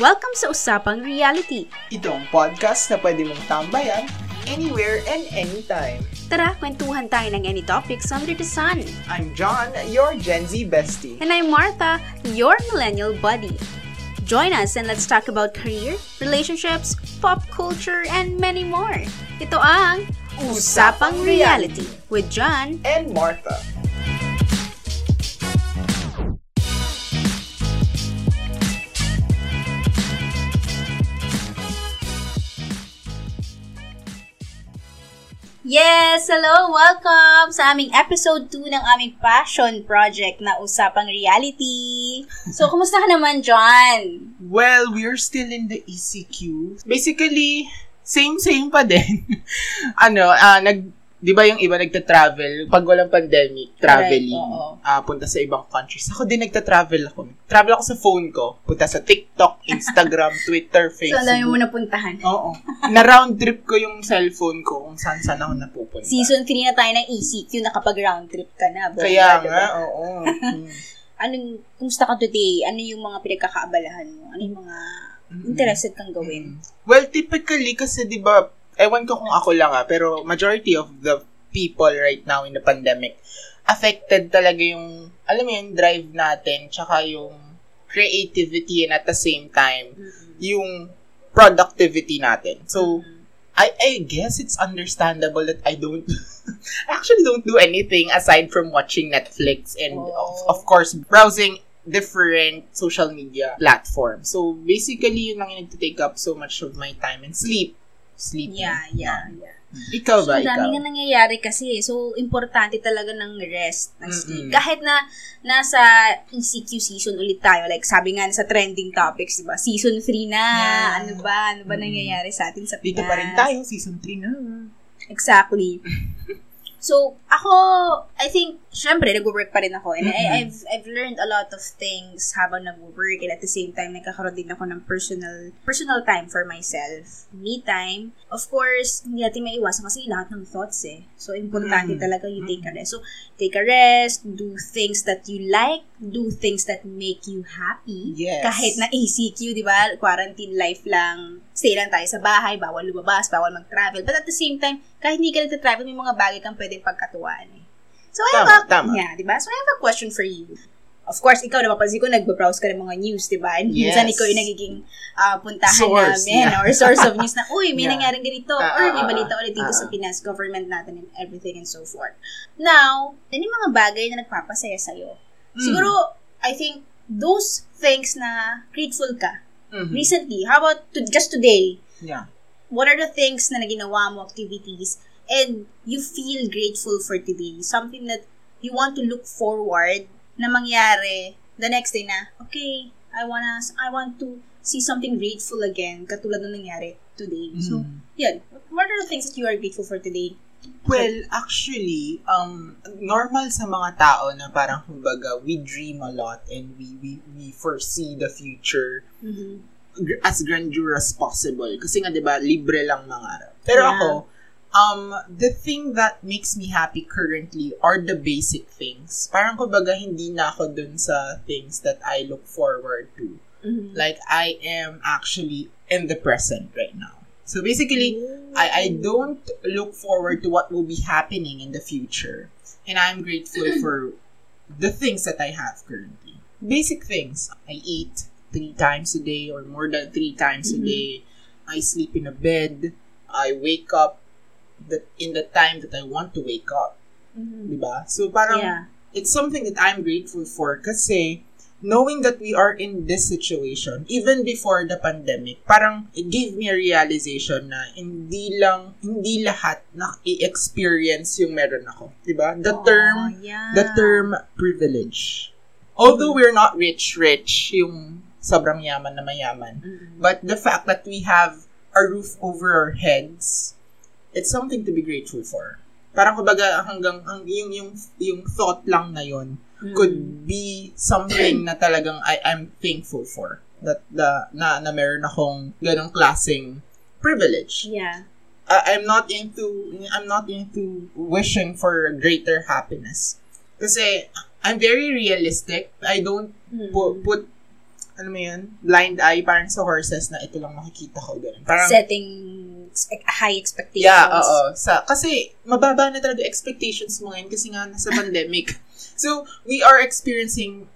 Welcome sa Usapang Reality. Itong podcast na pwede mong tambayan anywhere and anytime. Tara, kwentuhan tayo ng any topics under the sun. I'm John, your Gen Z bestie. And I'm Martha, your millennial buddy. Join us and let's talk about career, relationships, pop culture, and many more. Ito ang Usapang Reality with John And Martha. Yes! Hello! Welcome sa aming episode 2 ng aming passion project na Usapang Reality. So, kumusta ka naman, John? Well, we're still in the ECQ. Basically, same-same pa din. ano, ah, nag, di ba yung iba nagta-travel? Pag walang pandemic, traveling. Correct, oo. ah, punta sa ibang countries. Ako din nagta-travel ako. Travel ako sa phone ko. Punta sa TikTok, Instagram, Twitter, So, ang dami mo Facebook. napuntahan. Oo. Na-round trip ko yung cellphone ko kung saan-saan ako napupunta. Season 3 na tayo ng ECQ, nakapag round trip ka na. Bongga, Kaya diba? nga, oo. Hmm. Anong, kumusta ka today? Ano yung mga pinagkakaabalahan mo? Ano yung mga interested kang gawin? Well, typically, kasi di ba, ewan ko kung ako lang ah, pero majority of the people right now in the pandemic, affected talaga yung, alam mo yung drive natin, tsaka yung creativity and at the same time, yung productivity natin. So, I I guess it's understandable that I don't I actually don't do anything aside from watching Netflix and of, Oh. of course browsing different social media platforms. So basically yun lang yung nagte-take up so much of my time and sleep. Sleep. Yeah, yeah, yeah. Ikaw ba? Dami ikaw? nga nangyayari kasi. eh. So, importante talaga ng rest, ng sleep. Mm-mm. Kahit na nasa ECQ season ulit tayo, like sabi nga sa trending topics, di ba? Season 3 na. Yeah. Ano ba? Ano ba Mm. nangyayari sa atin sa Pinas? Dito pa rin tayo, season 3 na. Exactly. So, ako, I think, syempre, nag-work pa rin ako. And I, Mm-mm. I've, I've learned a lot of things habang nag-work. And at the same time, nagkakaroon din ako ng personal, personal time for myself. Me time. Of course, hindi natin maiwasan kasi lahat ng thoughts eh. So, importante Mm. talaga you take a rest. So, take a rest, do things that you like, do things that make you happy. Yes. Kahit na ACQ, di ba? Quarantine life lang. Stay lang tayo sa bahay, bawal lumabas, bawal mag-travel. But at the same time, kahit hindi ka nagta-travel, may mga bagay kang pwedeng pagkatuwaan eh. So, I have Tama, a, tama. Yeah, di ba? So, I have a question for you. Of course, ikaw napapansin ko, nagbabrowse ka ng mga news, di ba? And Yes. minsan ikaw yung nagiging ah, puntahan Source, namin yeah. or source of news na, uy, may Yeah. nangyaring ganito, Ah, or ah, may balita ulit dito ah, sa. Pinas, government natin and everything and so forth. Now, ano yung mga bagay na nagpapasaya sa'yo? Mm. Siguro, I think, those things na grateful ka. Mhm. Recently, how about to, just today? Yeah. What are the things na naginawa mo, activities, and you feel grateful for today? Something that you want to look forward na mangyari the next day na, okay, I wanna, I want to see something grateful again, katulad ng nangyari today. So, Mhm. yun. What are the things that you are grateful for today? Well, actually, um, normal sa mga tao na parang kumbaga, we dream a lot and we we, we foresee the future Mm-hmm. as grandeur as possible. Kasi nga, di ba, libre lang mangarap. Pero Yeah. ako, um, the thing that makes me happy currently are the basic things. Parang kumbaga, hindi na ako dun sa things that I look forward to. Mm-hmm. Like, I am actually in the present right now. So basically, I, I don't look forward to what will be happening in the future. And I'm grateful for the things that I have currently. Basic things. I eat three times a day or more than three times a Mhm. day. I sleep in a bed. I wake up the, in the time that I want to wake up. Mhm. Diba? So parang Yeah. it's something that I'm grateful for kasi knowing that we are in this situation, even before the pandemic, parang it gave me a realization na hindi lang, hindi lahat na i-experience yung meron ako. Diba? The Oh, term, yeah. the term privilege. Although we're not rich-rich, yung sobrang yaman na mayaman, Mhm. but the fact that we have a roof over our heads, it's something to be grateful for. Parang kumbaga hanggang ang yung yung yung thought lang na yon Mhm. could be something na talagang I I'm thankful for that the na na meron akong ganong klaseng privilege. Yeah. I, I'm not into I'm not into wishing for greater happiness. Kasi I'm very realistic. I don't Mhm. pu- put ano mo yun, blind eye, parang sa horses na ito lang makikita ko, ganun. Parang, Setting high expectations. yeah, oo. Sa, kasi, mababa na talaga expectations mo ngayon kasi nga nasa pandemic. So, we are experiencing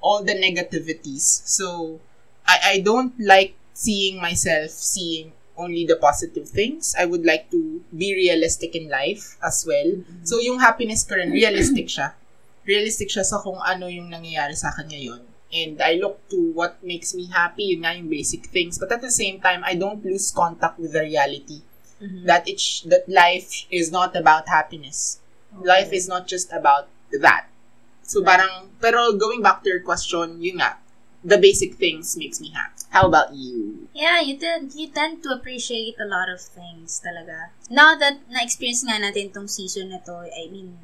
all the negativities. So, I, I don't like seeing myself seeing only the positive things. I would like to be realistic in life as well. So, yung happiness ko rin, realistic siya. Realistic siya sa kung ano yung nangyayari sa akin ngayon. And I look to what makes me happy, yun nga yung basic things. But at the same time, I don't lose contact with the reality. Mhm. That it sh- that life is not about happiness. Life is not just about that. So parang, pero going back to your question, yun nga, the basic things makes me happy. How about you? Yeah, you tend, you tend to appreciate a lot of things talaga. Now that na-experience nga natin tong season na to, I mean,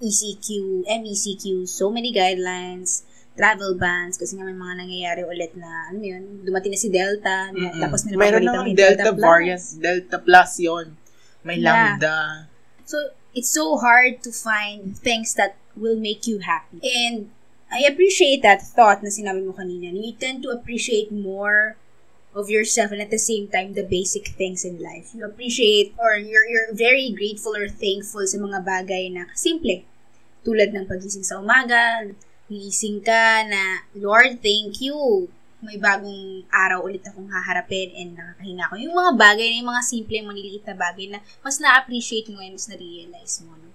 ECQ, MECQ, so many guidelines, travel bans, kasi nga may mga nangyayari ulit na, ano yun, dumating na si Delta, na, Mm-mm. tapos may Meron napapalitan ng may Delta, Plus. variant, Delta Plus yon May Yeah. Lambda. So, it's so hard to find things that will make you happy. And I appreciate that thought na sinabi mo kanina. You tend to appreciate more of yourself and at the same time the basic things in life. You appreciate or you're, you're very grateful or thankful sa mga bagay na simple. Tulad ng pagising sa umaga, gising ka na, Lord, thank you. May bagong araw ulit akong haharapin and nakakahinga ko. Yung mga bagay na yung mga simple, maliliit na bagay na mas na-appreciate mo and mas na-realize mo. No?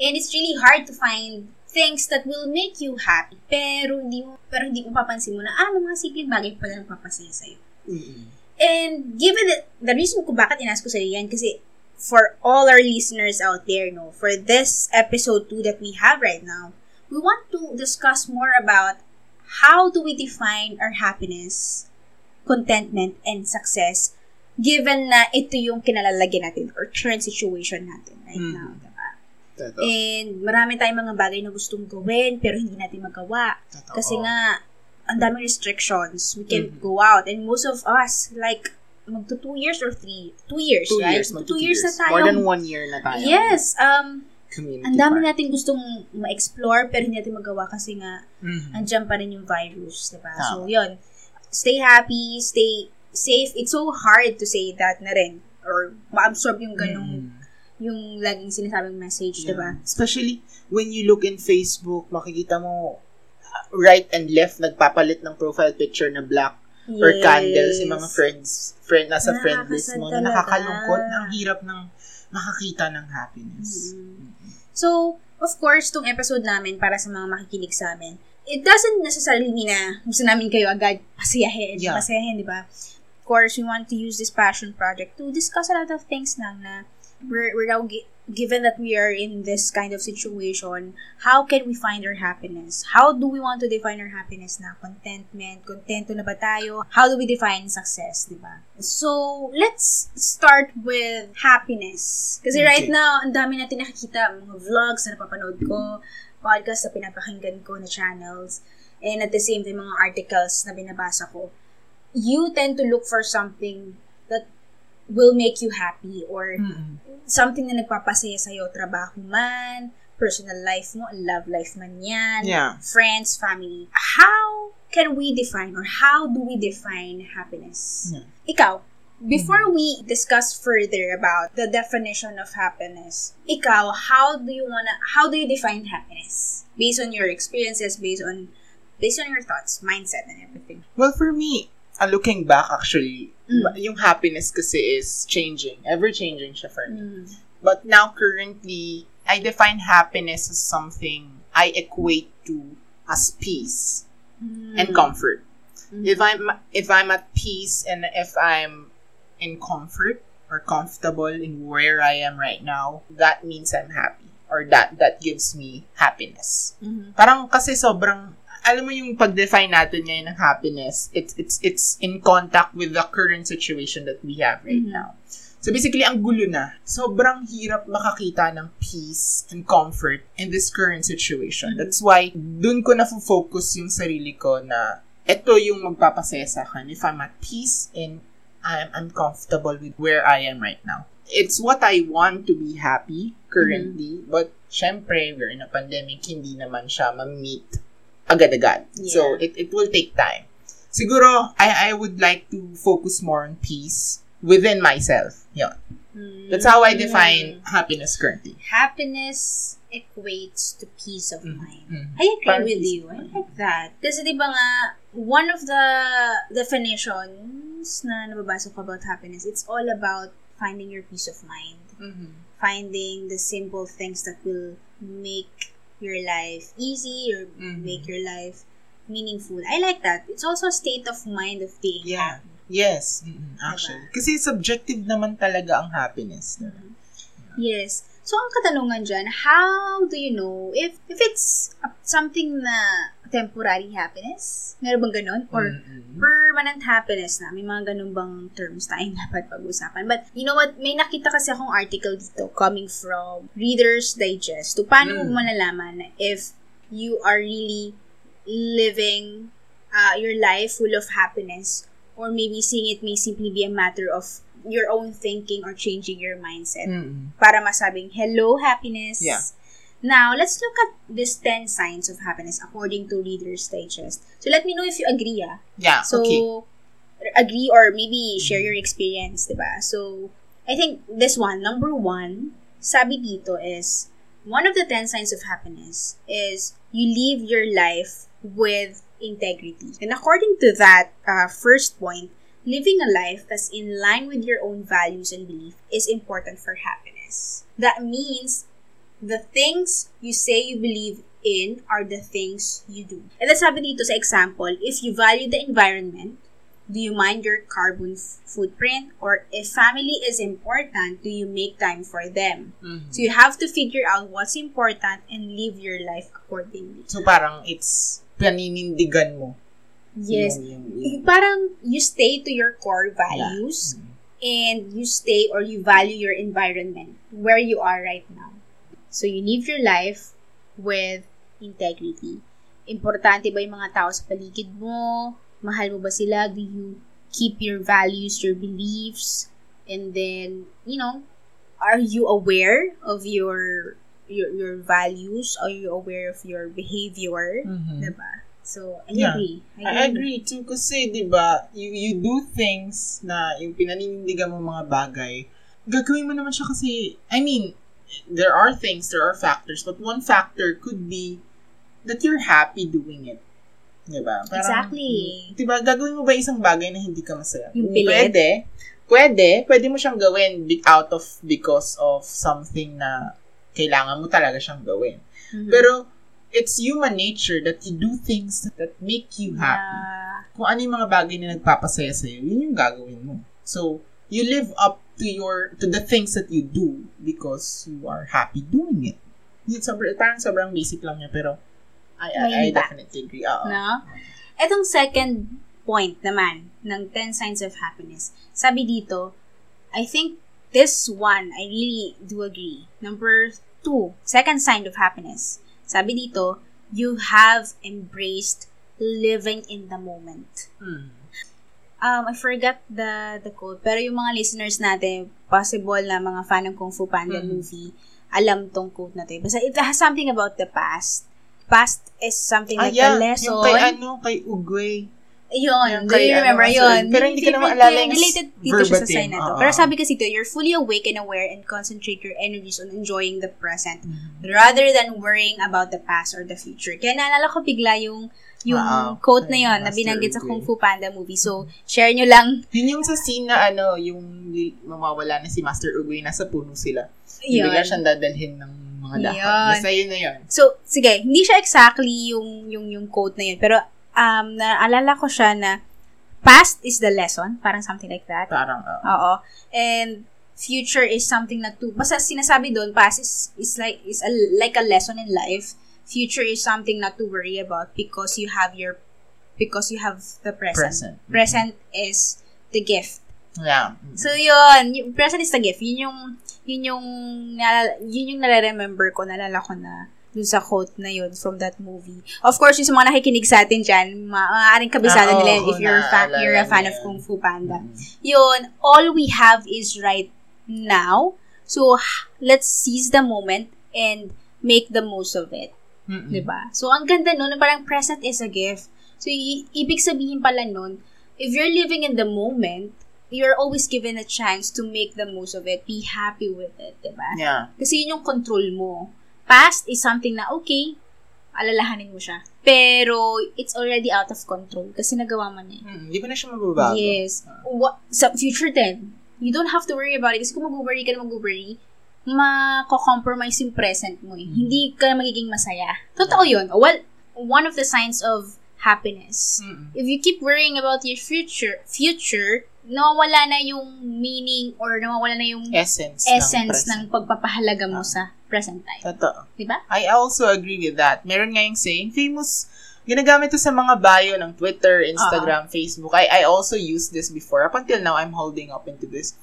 And it's really hard to find things that will make you happy. Pero hindi mo, pero hindi mo papansin mo na, ah, may mga simpleng bagay pala nagpapasaya sa'yo. And given that, the reason ko bakit inas ko sa'yo yan, kasi for all our listeners out there, no, for this episode 2 that we have right now, we want to discuss more about how do we define our happiness, contentment, and success given na ito yung kinalalagyan natin or current situation natin right Mm. now. Diba? Totoo. And marami tayong mga bagay na gustong gawin pero hindi natin magawa. Totoo. Kasi nga, ang daming restrictions. We can't Mhm. go out. And most of us, like, magto two years or three? Two years, two right? years, magto two years na tayo. More than one year na tayo. Yes. Um, Community ang dami park. natin gustong ma-explore pero hindi natin magawa kasi nga, Mhm. andyan pa rin yung virus, diba? Tama. So, yun. Stay happy, stay safe. It's so hard to say that na rin. Or ma-absorb yung ganong, Mhm. yung laging sinasabing message, Yeah. diba? Especially when you look in Facebook, makikita mo uh, right and left nagpapalit ng profile picture na black or candles yung mga friends, friend, nasa friend list mo. Na nakakalungkot. Ang hirap ng makakita ng happiness. Mm. So, of course, tong episode namin para sa mga makikinig sa amin, it doesn't necessarily mean na gusto namin kayo agad pasiyahin, Yeah. pasiyahin, di ba? Of course, we want to use this passion project to discuss a lot of things lang na we're, we're now given that we are in this kind of situation, how can we find our happiness? How do we want to define our happiness na? Contentment, contento na ba tayo? How do we define success, di ba? So, let's start with happiness. Kasi Okay. right now, ang dami natin nakikita, mga vlogs na napapanood ko, podcast na pinapakinggan ko na channels, and at the same time, mga articles na binabasa ko. You tend to look for something will make you happy or Mm-mm. something na nagpapasaya sa'yo, trabaho man, personal life mo, love life man yan, Yeah. friends, family. How can we define or how do we define happiness? Yeah. Ikaw, before we discuss further about the definition of happiness, ikaw, how do you wanna, how do you define happiness? Based on your experiences, based on, based on your thoughts, mindset, and everything. Well, for me, uh, looking back actually, Mm. yung happiness kasi is changing. Ever-changing siya for me. Mm. But now, currently, I define happiness as something I equate to as peace and comfort. Mm. If I'm if I'm at peace and if I'm in comfort or comfortable in where I am right now, that means I'm happy or that that gives me happiness. Mhm. Parang kasi sobrang alam mo yung pag-define natin ngayon ng happiness, it's it's it's in contact with the current situation that we have right Mhm. now. So basically, ang gulo na. Sobrang hirap makakita ng peace and comfort in this current situation. Mhm. That's why, dun ko na-focus yung sarili ko na ito yung magpapasaya sa akin. If I'm at peace and I'm, I'm comfortable with where I am right now. It's what I want to be happy currently. But, syempre, we're in a pandemic, hindi naman siya ma-meet agad-agad. So, Yeah. it, it will take time. Siguro, I, I would like to focus more on peace within myself. Yun. That's how I define happiness currently. Happiness equates to peace of Mm. mind. Mm. I agree Parang with you. I like that. Kasi di ba nga, one of the definitions na nababasa ko about happiness, it's all about finding your peace of mind. Mhm. Finding the simple things that will make your life easy or Mhm. make your life meaningful. I like that. It's also a state of mind of being Yeah. happy. Yes, mm, actually. Kasi subjective naman talaga ang happiness. diba? Yes. So, ang katanungan dyan, how do you know if if it's something na temporary happiness? Meron bang ganun? Or Mm-mm. permanent happiness na? May mga ganun bang terms tayong dapat pag-usapan? But, you know what? May nakita kasi akong article dito coming from Reader's Digest. To paano Mm. mo malalaman if you are really living uh, your life full of happiness or maybe seeing it may simply be a matter of your own thinking or changing your mindset Mm-mm. para masabing, hello, happiness. Yeah. Now, let's look at these 10 signs of happiness according to Reader's Digest. So, let me know if you agree, ah. Yeah, So, okay. agree or maybe share your experience, diba? So, I think this one, number one, sabi dito is, one of the 10 signs of happiness is you live your life with integrity. And according to that uh, first point, living a life that's in line with your own values and belief is important for happiness. That means the things you say you believe in are the things you do. And then sabi dito sa example, if you value the environment, do you mind your carbon f- footprint? Or if family is important, do you make time for them? Mhm. So you have to figure out what's important and live your life accordingly. So, parang it's paninindigan mo. Yes. Yung- yung- yung- Parang you stay to your core values Mm. and you stay or you value your environment where you are right now. So you live your life with integrity. Importante ba yung mga tao sa paligid mo? Mahal mo ba sila? Do you keep your values, your beliefs? And then, you know, are you aware of your your your values? Are you aware of your behavior? Mhm. Diba? So, I Yeah. agree. I agree too kasi 'di ba, you you do things na yung pinaninindigan mo mga bagay, gagawin mo naman siya kasi I mean, there are things, there are factors, but one factor could be that you're happy doing it. 'Di ba? Exactly. 'Di ba, gagawin mo ba isang bagay na hindi ka masaya? Yung pilit? Pwede. Pwede, pwede mo siyang gawin out of because of something na kailangan mo talaga siyang gawin. Mhm. Pero it's human nature that you do things that make you happy Yeah. kung ano yung mga bagay na nagpapasaya sa'yo, yun yung gagawin mo. So, you live up to your, to the things that you do because you are happy doing it. Yun, sobr- parang sobrang basic lang niya, pero I, I, I definitely agree. Oo. No? Etong second point naman ng 10 signs of happiness. Sabi dito, I think this one, I really do agree. Number two, second sign of happiness. Sabi dito, you have embraced living in the moment. Hmm. Um, I forgot the the quote, pero yung mga listeners natin, possible na mga fan ng Kung Fu Panda Mm. movie, alam tong quote na to. Basta it has something about the past. Past is something Ah, like yeah. a lesson. Yung kay ano, kay Ugwe. Yun, Yung do you ano, remember so- yun? pero hindi ko na Favorite maalala yun. yung Related dito siya sa sign na to. oo. Pero sabi kasi to, you're fully awake and aware and concentrate your energies on enjoying the present Mm-hmm. rather than worrying about the past or the future. Kaya naalala ko bigla yung yung Ah, quote na yon na binanggit sa Uguay. Kung Fu Panda movie. So, share nyo lang. Yun yung sa scene na ano, yung mamawala na si Master Ugwe, nasa puno sila. Yun. Bigla siyang dadalhin ng mga dahon. Basta yun na yun. So, sige, hindi siya exactly yung yung yung quote na yun, pero um naalala ko siya na past is the lesson, parang something like that. Parang, uh, Oo. And future is something na to basta sinasabi doon past is is like is a, like a lesson in life. Future is something not to worry about because you have your because you have the present. Present. Present is the gift. yeah. So yun, yung present is the gift. Yun yung yun yung nalala, yun yung nare-remember ko, nalala ko na dun sa quote na yun from that movie. Of course, yung sa mga nakikinig sa atin dyan, ma- maaaring kabisado Ah, nila oo, if you're, fa- you're a fan niya of. Kung Fu Panda. Mm. Yun, all we have is right now. So, let's seize the moment and make the most of it. Mm-mm. 'di ba? So ang ganda noon, parang present is a gift. So, i- ibig sabihin pala nun, if you're living in the moment, you're always given a chance to make the most of it, be happy with it, diba? Yeah. Kasi yun yung control mo. Past is something na, okay, alalahanin mo siya. Pero, it's already out of control kasi nagawa mo na. Hmm, Hindi ko na siya mababago. Yes. What, sa future din, you don't have to worry about it. Kasi kung mag-worry ka na mag-worry, mako-compromise yung present mo eh. Hindi ka magiging masaya. Totoo yun. Well, one of the signs of happiness. Mm-mm. If you keep worrying about your future, future, nawawala na yung meaning or nawawala na yung Essence. essence ng ng pagpapahalaga mo sa present time. Totoo. Diba? I also agree with that. Meron nga yung saying, famous, ginagamit to sa mga bio ng Twitter, Instagram, Facebook. I, I also used this before. Up until now, I'm holding up into this.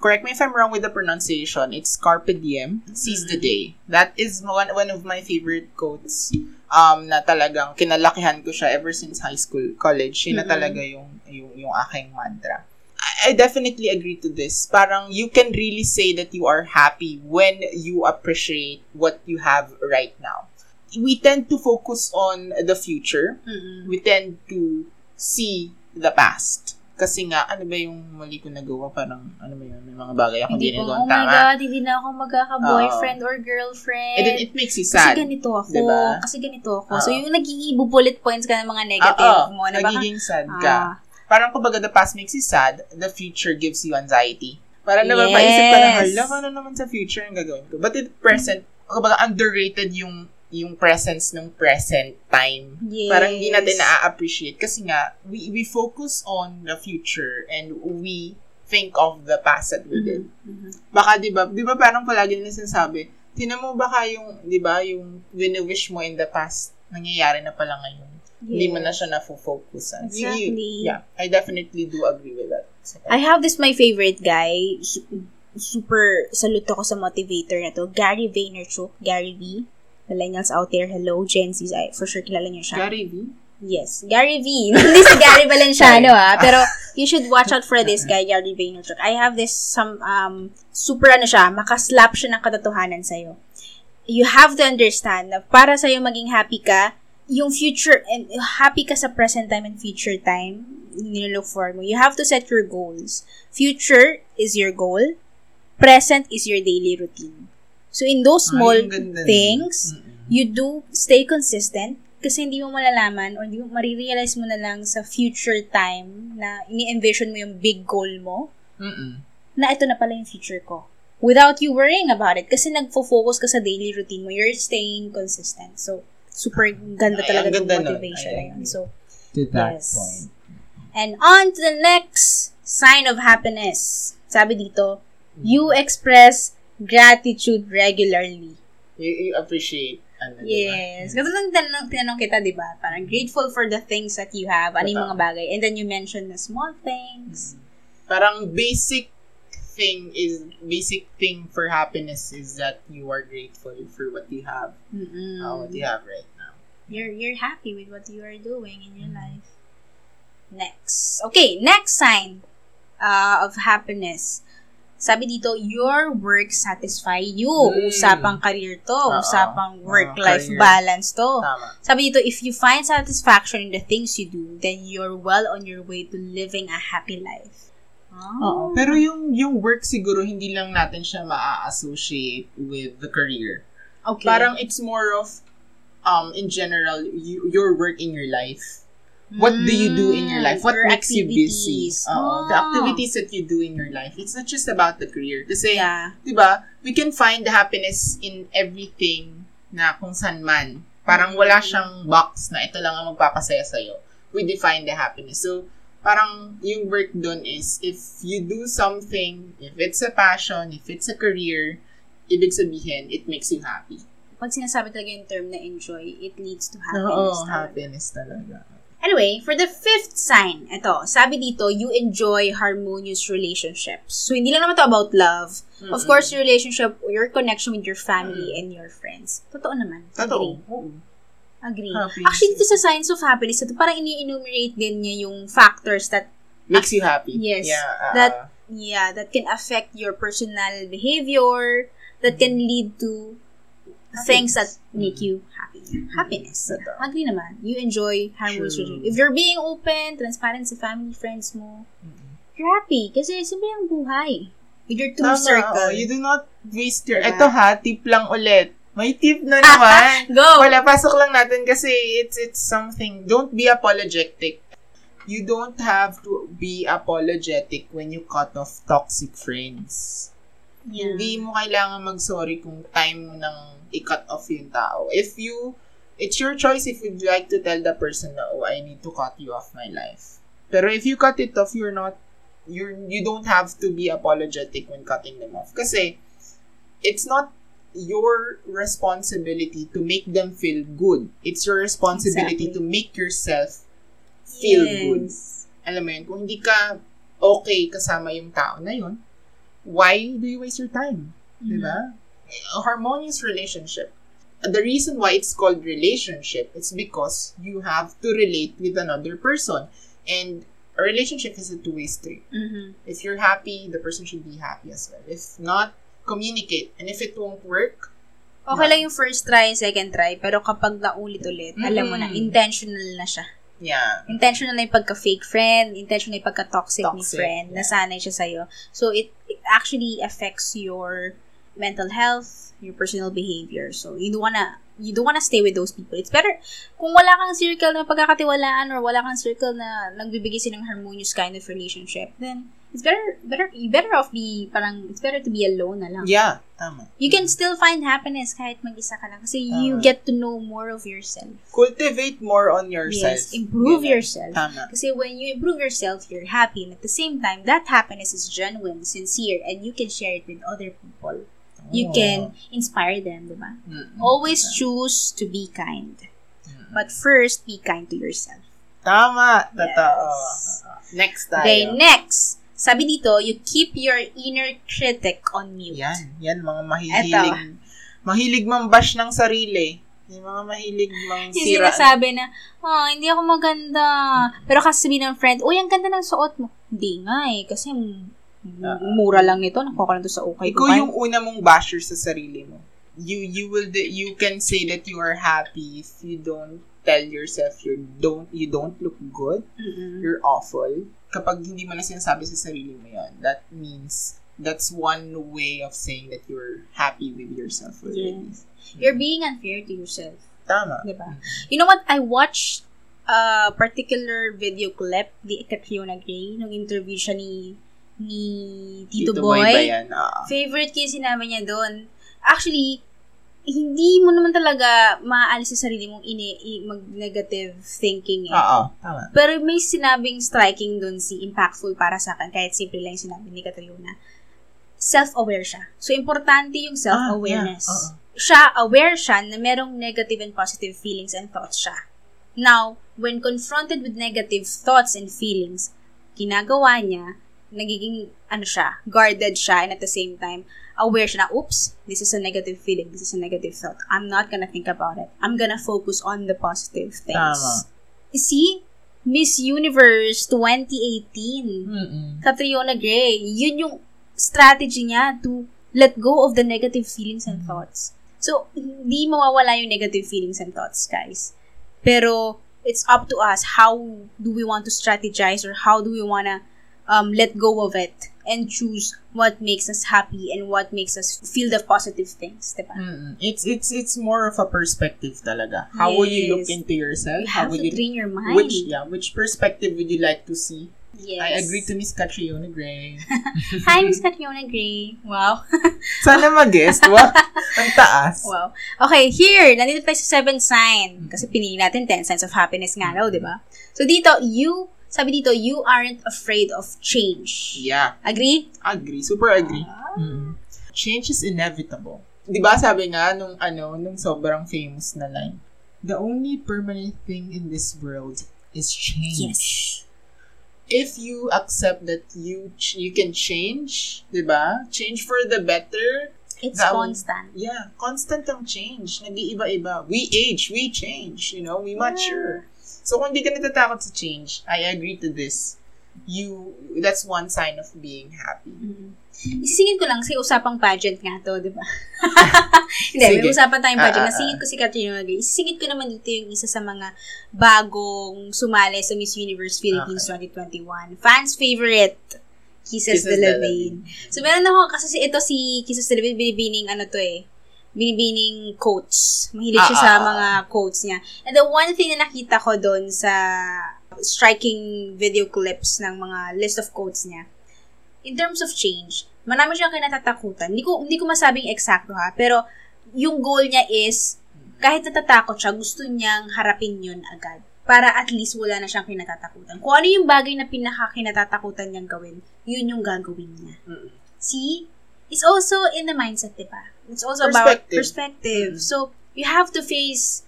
Correct me if I'm wrong with the pronunciation. It's Carpe Diem, seize the day. That is one, one of my favorite quotes um, na talagang kinalakihan ko siya ever since high school, college. Yun na Mhm. talaga yung, yung, yung aking mantra. I, I definitely agree to this. Parang you can really say that you are happy when you appreciate what you have right now. We tend to focus on the future. Mm-mm. We tend to see the past. Kasi nga, ano ba yung mali ko nagawa? Parang, ano ba yun? May mga bagay ako Hindi ko, nagawa oh my tama. God, hindi na ako magkaka-boyfriend or girlfriend. And then it makes you Kasi sad. ganito ako. Diba? Kasi ganito ako. Oo. So, yung nag-i-bullet bullet points ka ng mga negative Oo, mo. Na baka, nagiging sad ka. ah, Parang kumbaga the past makes you sad, the future gives you anxiety. Parang Yes. napapaisip ka na, hala, ano naman sa future ang gagawin ko? But in present, kumbaga underrated yung yung presence ng present time. yes. Parang hindi natin na-appreciate kasi nga, we, we focus on the future and we think of the past that we did. Mhm. Baka, di ba, di ba parang palagi nila sinasabi, tinan mo baka yung, di ba, yung wini-wish mo in the past, nangyayari na pala ngayon. Hindi mo na siya na-focusan. Exactly. yeah, I definitely do agree with that. I have this my favorite guy. Su- super salute ako sa motivator na to. Gary Vaynerchuk. Gary V. Millennials out there, hello. Gen Z, ay, for sure kilala niyo siya. Gary V? Yes, Gary V. Hindi si Gary Valenciano ah, pero you should watch out for this guy, Gary Vaynerchuk. I have this some um super ano siya, makaslap siya ng katotohanan sa You have to understand na para sa maging happy ka, yung future and happy ka sa present time and future time, nilook for mo. You have to set your goals. Future is your goal. Present is your daily routine. So in those small Ay, things, Mm-mm. you do stay consistent kasi hindi mo malalaman or hindi mo marirealize mo na lang sa future time na ini-envision mo yung big goal mo Mm-mm. na ito na pala yung future ko. Without you worrying about it kasi nagfo-focus ka sa daily routine mo. You're staying consistent. So, super ganda Ay, talaga ng motivation na yun. So, To that Yes. point. and on to the next sign of happiness. Sabi dito, you express gratitude regularly. You, you appreciate, ano, diba? Yes. Kasi nung tinanong, tinanong kita, di ba? Parang grateful for the things that you have. Ano yung mga bagay. And then you mentioned the small things. Parang basic thing is, basic thing for happiness is that you are grateful for what you have, Mm-mm. uh, what you have right now. You're, you're happy with what you are doing in your life. Next. Okay, next sign uh, of happiness. Sabi dito, your work satisfy you. Mm. Usapang career to. Oo. Usapang work-life career. balance to. Tama. Sabi dito, if you find satisfaction in the things you do, then you're well on your way to living a happy life. Oo. Pero yung, yung work siguro, hindi lang natin siya maa-associate with the career. Okay. Parang it's more of, um, in general, you, your work in your life. What do you do in your life? What Your makes you busy? activities. Oo, the Oh. activities that you do in your life. It's not just about the career. Kasi, Yeah. di ba, we can find the happiness in everything na kung saan man. Parang wala siyang box na ito lang ang magpapasaya sa'yo. We define the happiness. So, parang yung work dun is, if you do something, if it's a passion, if it's a career, ibig sabihin, it makes you happy. Pag sinasabi talaga yung term na enjoy, it leads to happiness. Oo, talaga. happiness talaga. Anyway, for the fifth sign, ito, sabi dito, you enjoy harmonious relationships. So, hindi lang naman to about love. Of Mm-mm. course, your relationship, your connection with your family and your friends. Totoo naman. Totoo. Agree. Oo. Agree. Happy. Actually, dito sa signs of happiness, ito parang ini-enumerate din niya yung factors that, Makes you happy. Yes. Yeah. uh, That- yeah, that can affect your personal behavior, that can lead to things that make you happy. Happiness. Totoo. Agree naman. You enjoy harmonious True. relationship. If you're being open, transparent sa family, friends mo, Mm-mm. you're happy. Kasi simple ang buhay. With your two Tama, circle. oh, you do not waste your... Diba? Ito ha, tip lang ulit. May tip na naman. Go! Wala, pasok lang natin kasi it's it's something. Don't be apologetic. You don't have to be apologetic when you cut off toxic friends. Yeah. Hindi mo kailangan mag-sorry kung time mo nang i-cut off yung tao. If you, it's your choice if you'd like to tell the person na, oh, I need to cut you off my life. Pero if you cut it off, you're not, you're, you don't have to be apologetic when cutting them off. Kasi, it's not your responsibility to make them feel good. It's your responsibility Exactly. to make yourself feel good. Alam mo yun, kung hindi ka okay kasama yung tao na yun, why do you waste your time? Mm-hmm. Diba? A harmonious relationship. The reason why it's called relationship is because you have to relate with another person. And a relationship is a two-way street. Mhm. If you're happy, the person should be happy as well. If not, communicate. And if it won't work, Okay lang yung first try, second try, pero kapag naulit-ulit, alam mo na, Mm. intentional na siya. yeah. Intentional na yung pagka-fake friend, intentional na yung pagka-toxic ni Toxic, friend, yeah. nasanay siya sa'yo. So, it, it actually affects your mental health, your personal behavior. So, you don't wanna, you don't wanna stay with those people. It's better, kung wala kang circle na pagkakatiwalaan or wala kang circle na nagbibigay ng harmonious kind of relationship, then, it's better, better, you better off be, parang, it's better to be alone na lang. Yeah, tama. You can still find happiness kahit mag-isa ka lang kasi you Tama. get to know more of yourself. Cultivate more on yourself. Yes, improve Yun. yourself. Tama. Kasi when you improve yourself, you're happy. And at the same time, that happiness is genuine, sincere, and you can share it with other people. You Oh. can inspire them, diba? Mm-mm. Always choose to be kind. But first, be kind to yourself. Tama. Totoo. Yes. Next tayo. Okay, next. Sabi dito, you keep your inner critic on mute. Yan. Yan, mga mahihilig. Mahilig mambash ng sarili. Yung mga mahilig mang Yung sira. sinasabi na, ah, hindi ako maganda. Pero kasi sabihin ng friend, uy, ang ganda ng suot mo. Hindi nga eh, kasi. Mura lang nito, nakuha ko sa okay. Ikaw yung una mong basher sa sarili mo. You you will de- you can say that you are happy if you don't tell yourself you don't you don't look good, Mm-mm. you're awful. Kapag hindi mo na sinasabi sa sarili mo yan, that means that's one way of saying that you're happy with yourself already. Yes. You're being unfair to yourself. Tama. Diba? You know what? I watched a particular video clip ni Catriona Gray nung interview siya ni ni Tito, Boy. ba yan? Ah. Favorite yung sinabi niya doon. Actually, hindi mo naman talaga maaalis sa sarili mong ini i- mag-negative thinking eh. Oo, tama. Pero may sinabing striking doon si impactful para sa akin, kahit simple lang yung sinabi ni Catriona. Self-aware siya. So, importante yung self-awareness. Ah, yeah. Oo. Siya, aware siya na merong negative and positive feelings and thoughts siya. Now, when confronted with negative thoughts and feelings, ginagawa niya, nagiging, ano siya, guarded siya, and at the same time, aware siya na, oops, this is a negative feeling, this is a negative thought. I'm not gonna think about it. I'm gonna focus on the positive things. Tama. See? Miss Universe 2018. Mm-mm. Catriona Gray, yun yung strategy niya to let go of the negative feelings and thoughts. So, hindi mawawala yung negative feelings and thoughts, guys. Pero, it's up to us. How do we want to strategize or how do we want to um, let go of it and choose what makes us happy and what makes us feel the positive things, diba? Mm-mm. It's it's it's more of a perspective talaga. How will you look into yourself? You How will to you train your mind. which yeah, which perspective would you like to see? Yes. I agree to Miss Catriona Gray. Hi, Miss Catriona Gray. Wow. Sana mag-guest. Wow. Ang taas. Wow. Okay, here, nandito tayo sa seventh sign. Kasi pinili natin 10 signs of happiness nga daw, di ba? So dito, you, sabi dito, you aren't afraid of change. Yeah. Agree? Agree. Super agree. Ah. Mm. Change is inevitable. Di ba sabi nga nung ano, nung sobrang famous na line, the only permanent thing in this world is change. Yes. If you accept that you ch- you can change, di ba? Change for the better, It's That constant. Yeah, constant ang change. Nag-iiba-iba. We age, we change, you know, we mature. So, kung hindi ka natatakot sa change, I agree to this. you, that's one sign of being happy. Mm. Isisingit ko lang, si usapang pageant nga to, di ba? Hindi, may usapan tayong Ah, pageant. ah, Nasingit ko si Katrina Magay. Isisingit ko naman dito yung isa sa mga bagong sumali sa Miss Universe Philippines 2021. Fans favorite, Kisses, Kisses de Vein. So, meron ako, kasi si, ito si Kisses de la Vein, binibining ano to eh, binibining quotes. Mahilig siya Ah, sa ah, ah. mga quotes niya. And the one thing na nakita ko doon sa striking video clips ng mga list of quotes niya, in terms of change, marami siyang kinatatakutan. Hindi ko, hindi ko masabing eksakto ha, pero yung goal niya is, kahit natatakot siya, gusto niyang harapin yun agad. Para at least wala na siyang kinatatakutan. Kung ano yung bagay na pinaka-kinatatakutan niyang gawin, yun yung gagawin niya. Mm. See? It's also in the mindset, di ba? It's also about Perspective. perspective. Mm. So, you have to face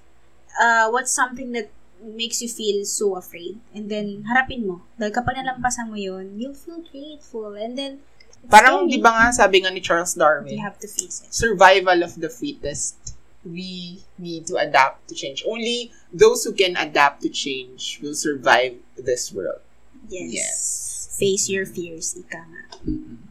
uh, what's something that makes you feel so afraid. And then, harapin mo. Dahil kapag nalampasan mo yun, you'll feel grateful. And then, Parang, di ba nga, sabi nga ni Charles You Darwin, have to face it. survival of the fittest. We need to adapt to change. Only those who can adapt to change will survive this world. Yes. Yes. Face your fears, ika nga. Mm-mm.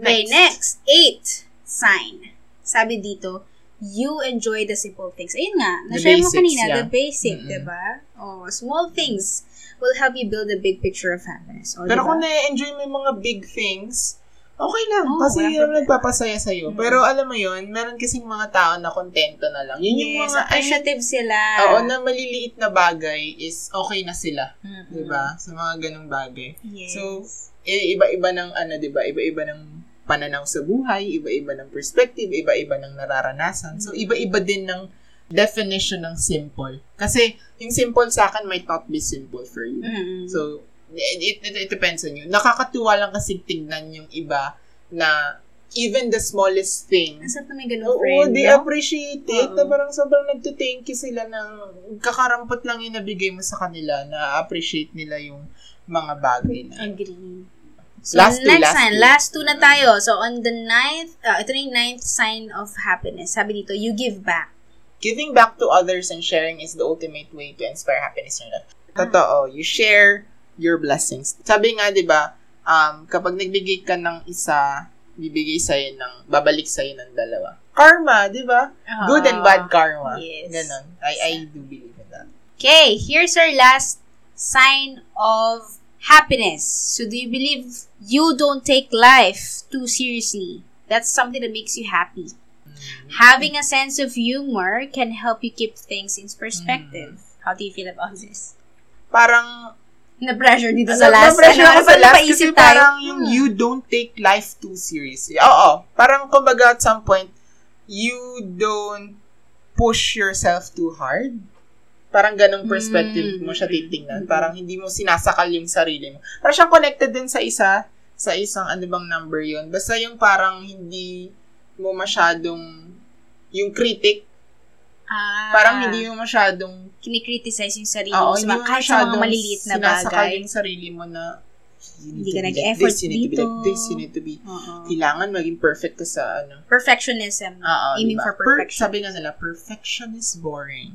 Okay, next. Eight. Sign. Sabi dito, you enjoy the simple things. Ayun nga, The na-share mo kanina, yeah. the basic, Mm-mm. diba? Oh, small things will help you build a big picture of happiness. Oh, Pero diba? kung na-enjoy mo yung mga big things, okay lang. Oo, kasi yun ang nagpapasaya sa'yo. Mm. Pero alam mo yun, meron kasing mga tao na kontento na lang. Yun yung yes, mga, ay, appreciative sila. oo, na maliliit na bagay is okay na sila. Mm-mm. Diba? Sa mga ganong bagay. Yes. So, i- iba-iba ng ano, 'di ba? Iba-iba ng pananaw sa buhay, iba-iba ng perspective, iba-iba ng nararanasan. So, Mm. iba-iba din ng definition ng simple. Kasi, yung simple sa akin might not be simple for you. Mm-mm. So, it, it, it depends on you. Nakakatuwa lang kasi tignan yung iba na even the smallest thing, Ang sarap na may ganun Oo, friend, they no? appreciate it. Oo. Na parang sobrang nagtuthank you sila ng kakarampot lang yung nabigay mo sa kanila na appreciate nila yung mga bagay na. Agree. So, Last two, next last sign. two. Last two na tayo. So, on the ninth, uh, ito na yung ninth sign of happiness. Sabi dito, you give back. Giving back to others and sharing is the ultimate way to inspire happiness in your life. Ah. Totoo. You share your blessings. Sabi nga, di ba, um, kapag nagbigay ka ng isa, bibigay sa'yo ng, babalik sa'yo ng dalawa. Karma, di ba? Good and bad karma. Yes. Ganon. I, I do believe in that. Okay, here's our last sign of happiness. So, do you believe you don't take life too seriously? That's something that makes you happy. Having a sense of humor can help you keep things in perspective. How do you feel about this? Parang, Na-pressure dito sa last. na-pressure ano, ako sa last kasi tayo. parang yung Hmm. you don't take life too seriously. Oo. Parang kumbaga at some point, you don't push yourself too hard. Parang ganong perspective Mm. mo siya titingnan. Parang hindi mo sinasakal yung sarili mo. Parang siyang connected din sa isa, sa isang ano bang number yun. Basta yung parang hindi mo masyadong yung critic, Ah, parang hindi mo masyadong kinikriticize yung sarili mo Oo, sa hindi mga, mo kahit sa mga maliliit na sinasakal bagay. yung sarili mo na Hindi ka be like nag-effort this, you need to be dito. like this, you need to be Oo. kailangan maging perfect ka sa ano. Perfectionism. Oo, Aiming diba? for Per- perfection. sabi nga nila, perfection is boring.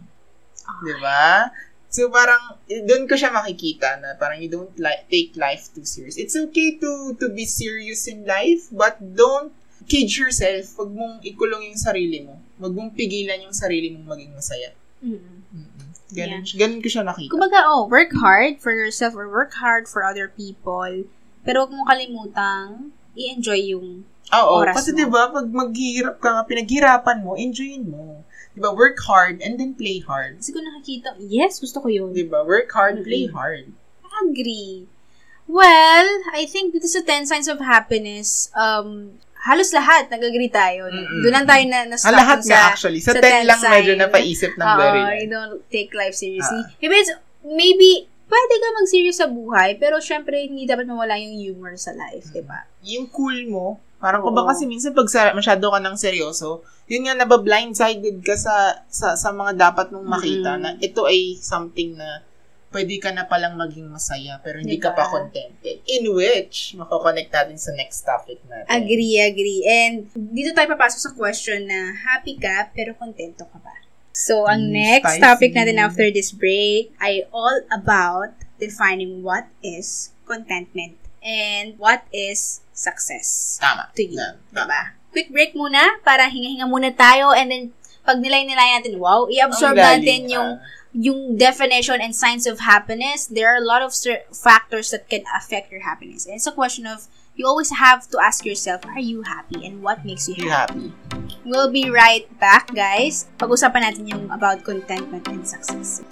Ah. Di ba? So, parang, eh, doon ko siya makikita na parang you don't li- take life too serious. It's okay to to be serious in life, but don't cage yourself. Huwag mong ikulong yung sarili mo. Huwag mong pigilan yung sarili mong maging masaya. Mm. Mm-mm. Ganun, ganun ko siya nakita. Kumbaga, oh, work hard for yourself or work hard for other people. Pero huwag mong kalimutang i-enjoy yung Oo, oras mo. kasi 'di ba pag maghihirap ka nga, pinaghirapan mo, enjoyin mo. 'Di ba? Work hard and then play hard. Kasi kung nakikita, yes, gusto ko yun. 'Di ba? Work hard, play Mm-mm. hard. Agree. Well, I think dito sa 10 signs of happiness, um, halos lahat nag-agree tayo. Mm-mm. Doon lang tayo na, na Ah, lahat nga actually. Sa, 10 lang medyo napaisip ng very Oo, light. you don't take life seriously. Ah. Maybe, it's, maybe, pwede ka mag-serious sa buhay, pero syempre, hindi dapat mawala yung humor sa life, di ba? Yung cool mo, parang kung ba kasi minsan pag masyado ka ng seryoso, yun nga nabablindsided ka sa, sa, sa mga dapat mong makita Mm-mm. na ito ay something na pwede ka na palang maging masaya pero hindi Diba? ka pa contented. In which, makakonect natin sa next topic natin. Agree, agree. And dito tayo papasok sa question na happy ka, pero kontento ka ba? So, ang Mm, next spicy. topic natin after this break ay all about defining what is contentment? And what is success Tama. to you? Tama. Diba? Quick break muna para hinga-hinga muna tayo and then pag nilay-nilay natin, wow, i-absorb natin yung ah. yung definition and signs of happiness. There are a lot of factors that can affect your happiness. And it's a question of you always have to ask yourself, are you happy and what makes you You happy? happy. We'll be right back, guys. Pag-usapan natin yung about contentment and success.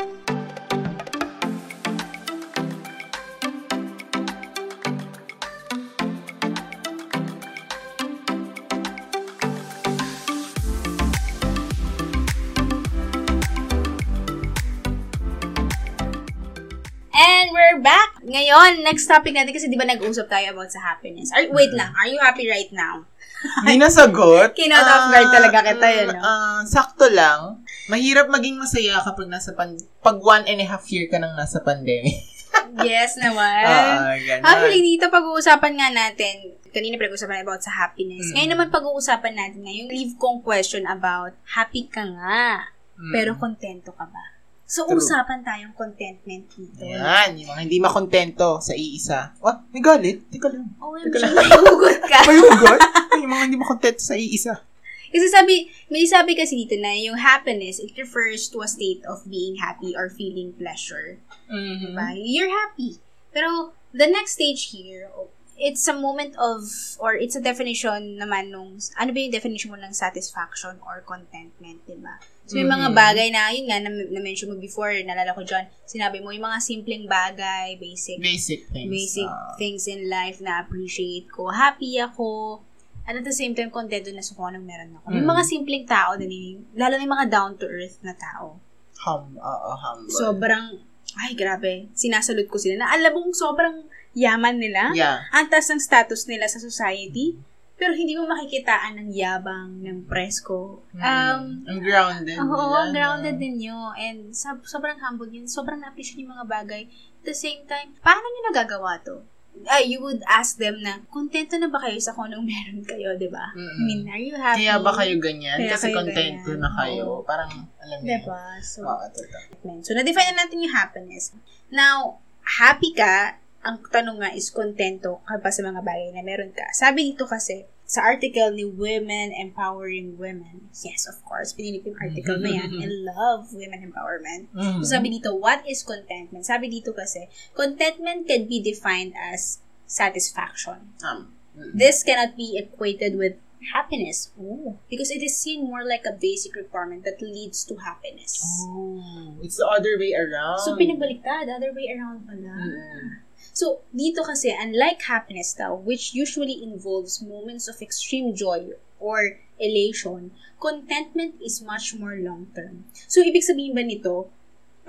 We're back! Ngayon, next topic natin kasi di ba nag-usap tayo about sa happiness. Are, wait lang, are you happy right now? Hindi nasagot. Kinot off guard Ah, talaga kita, yun, no? ah, sakto lang. Mahirap maging masaya kapag nasa pan pag one and a half year ka nang nasa pandemic. Yes naman. Ah, ganun. Actually, dito pag-uusapan nga natin, kanina pinag-uusapan about sa happiness. Mm. Ngayon naman pag-uusapan natin ngayon, leave kong question about happy ka nga, Mm. pero kontento ka ba? So, True. usapan tayong contentment dito. Yan, yung mga hindi makontento sa iisa. What? May galit? Teka lang. OMG, Teka lang. may hugot ka. May hugot? yung mga hindi makontento sa iisa. Kasi sabi, may sabi kasi dito na yung happiness, it refers to a state of being happy or feeling pleasure. Mm-hmm. Diba? You're happy. Pero, the next stage here, it's a moment of, or it's a definition naman nung, ano ba yung definition mo ng satisfaction or contentment, diba? So, may mga bagay na, yun nga, na- na-mention mo before, nalala ko dyan, sinabi mo, yung mga simpleng bagay, basic, Basic things. basic Ah. things in life na appreciate ko. Happy ako, and at the same time, contento na sa kung anong meron ako. May Mm. mga simpleng tao din, eh, lalo na yung mga down-to-earth na tao hum, uh, humble. sobrang, ay grabe, sinasalute ko sila na alam mong sobrang yaman nila. yeah. Ang taas ng status nila sa society. Pero hindi mo makikitaan ng yabang, ng presko. Um, Mm. ang grounded. Oo, nila, ang grounded no? din nyo. And sob- sobrang humble yun. Sobrang na-appreciate yung mga bagay. At the same time, paano nyo nagagawa to? Ay, you would ask them na, kontento na ba kayo sa kung anong meron kayo, di ba? I mean, are you happy? Kaya ba kayo ganyan? Kaya Kasi kayo ganyan. na kayo. Oo. Parang, alam mo. Di yun. So, Oo. So, na-define na natin yung happiness. Now, happy ka, ang tanong nga is kontento ka ba sa mga bagay na meron ka. Sabi dito kasi, sa article ni Women Empowering Women, yes, of course, pinili ko yung article na yan, I love women empowerment. Mhm. So, sabi dito, what is contentment? Sabi dito kasi, contentment can be defined as satisfaction. Um, mm. This cannot be equated with happiness. Ooh, because it is seen more like a basic requirement that leads to happiness. Oh, it's the other way around. So, pinagbaliktad. Other way around pala. Mm. So, dito kasi, unlike happiness daw, which usually involves moments of extreme joy or elation, contentment is much more long-term. So, ibig sabihin ba nito,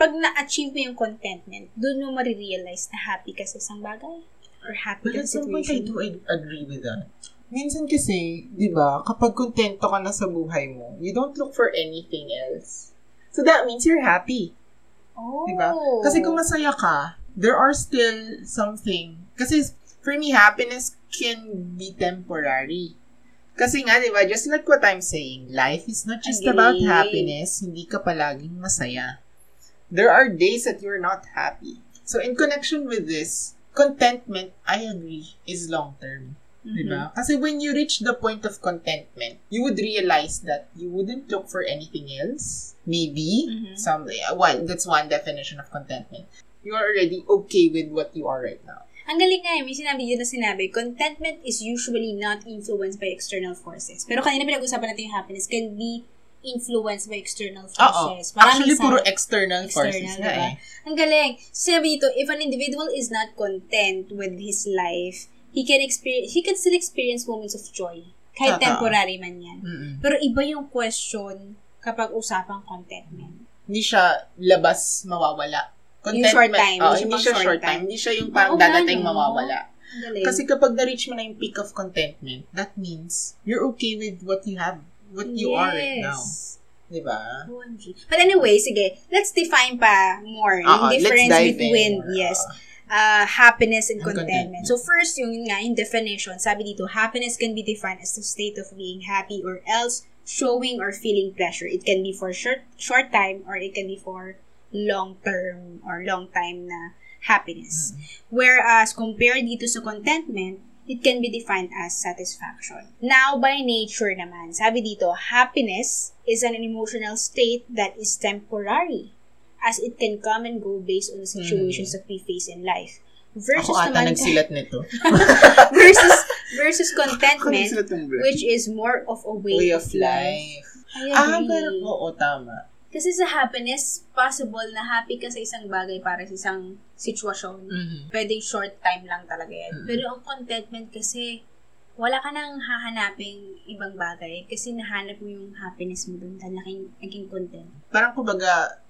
pag na-achieve mo yung contentment, doon mo marirealize na happy ka sa isang bagay? Or happy But ka at sa some point, I situation? do ag- agree with that. Minsan kasi, di ba, kapag kontento ka na sa buhay mo, you don't look for anything else. So that means you're happy. Oh. Diba? Kasi kung masaya ka, there are still something. Kasi for me, happiness can be temporary. Kasi nga, di ba, just like what I'm saying, life is not just Agree. about happiness, hindi ka palaging masaya. There are days that you're not happy. So in connection with this, contentment, I agree, is long-term. Mhm. Di ba? Kasi when you reach the point of contentment, you would realize that you wouldn't look for anything else. Maybe. Mhm. Some, one, that's one definition of contentment. You are already okay with what you are right now. Ang galing nga eh, may sinabi dito na sinabi, contentment is usually not influenced by external forces. Pero kanina pinag-usapan natin yung happiness can be influenced by external Oo. forces. Maraming Actually, sa- puro external, forces external, diba? eh. Ang galing. Sabi dito, if an individual is not content with his life, he can experience, he can still experience moments of joy. Kahit Totoo. temporary man yan. Mm-mm. Pero iba yung question kapag usapang contentment. Hindi siya labas mawawala. Yung short time, Oo, hindi siya short short time. time. Hindi siya yung parang dadating no? mawawala. Galing. Kasi kapag na-reach mo na yung peak of contentment, that means you're okay with what you have, what you are right now. Di ba? OMG. But anyway, sige, let's define pa more Oo, yung let's difference dive between, in. yes, uh, happiness and And contentment. contentment. So first, yung yun nga, yung definition, sabi dito, happiness can be defined as the state of being happy or else showing or feeling pleasure. It can be for short short time or it can be for long-term or long-time na happiness. Whereas, compared dito sa contentment, it can be defined as satisfaction. Now, by nature naman, sabi dito, happiness is an emotional state that is temporary as it can come and go based on the situations that we face in life. Versus Ako ata naman, nagsilat nito. versus versus contentment, which is more of a way, Way of life. I Ah, pero, oo, tama. Kasi sa happiness, possible na happy ka sa isang bagay para sa isang sitwasyon. Mhm. Pwedeng short time lang talaga yan. Mm. Pero ang contentment kasi, wala ka nang hahanaping ibang bagay kasi nahanap mo yung happiness mo dun naging, naging content. Parang kumbaga,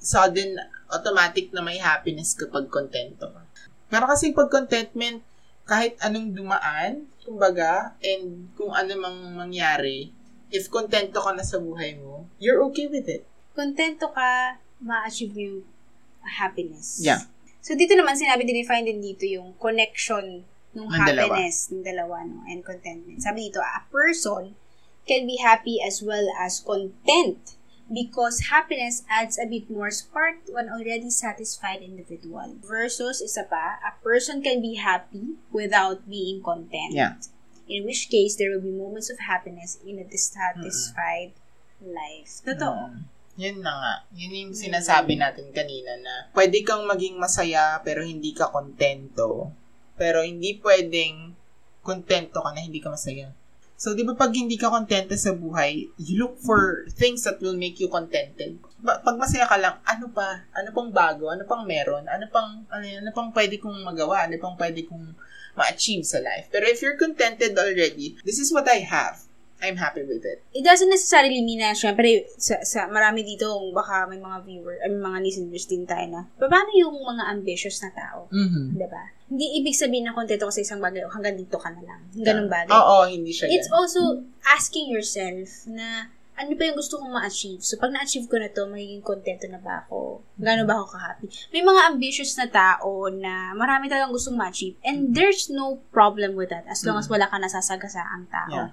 sudden, automatic na may happiness kapag kontento ka. Pero kasi pag contentment, kahit anong dumaan, kumbaga, and kung ano mang mangyari, if kontento ka na sa buhay mo, you're okay with it. Contento ka, ma-achieve mo yung happiness. Yeah. So, dito naman, sinabi din, define din dito yung connection ng Ng dalawa. happiness ng dalawa, no, and contentment. Sabi dito, a person can be happy as well as content because happiness adds a bit more spark to an already satisfied individual. Versus, isa pa, a person can be happy without being content. Yeah. In which case, there will be moments of happiness in a dissatisfied life. Totoo. Mm. Yun na nga. Yun yung sinasabi natin kanina na pwede kang maging masaya pero hindi ka kontento. Pero hindi pwedeng kontento ka na hindi ka masaya. So, di ba pag hindi ka kontento sa buhay, you look for things that will make you contented. Ba- pag masaya ka lang, ano pa? Ano pang bago? Ano pang meron? Ano pang, ano, ano pang pwede kong magawa? Ano pang pwede kong ma-achieve sa life? Pero if you're contented already, this is what I have. I'm happy with it. it doesn't necessarily mean na, syempre, sa, sa marami dito, baka may mga viewer, ay may mga listeners din tayo na, paano yung mga ambitious na tao? Mm-hmm. Diba? Hindi ibig sabihin na kontento ka sa isang bagay o hanggang dito ka na lang. Ganun bagay. Oo, hindi siya It's yan. also asking yourself na ano pa yung gusto kong ma-achieve. So, pag na-achieve ko na to, magiging kontento na ba ako? Gano'n ba ako ka-happy? May mga ambitious na tao na marami talagang gustong ma-achieve. And there's no problem with that as long as wala ka nasasagasaang tao. Yeah.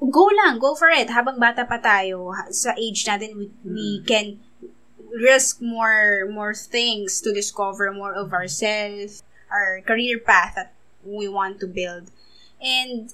Go lang, go for it. Habang bata pa tayo, sa age natin, we, we can risk more more things to discover more of ourselves, our career path that we want to build. And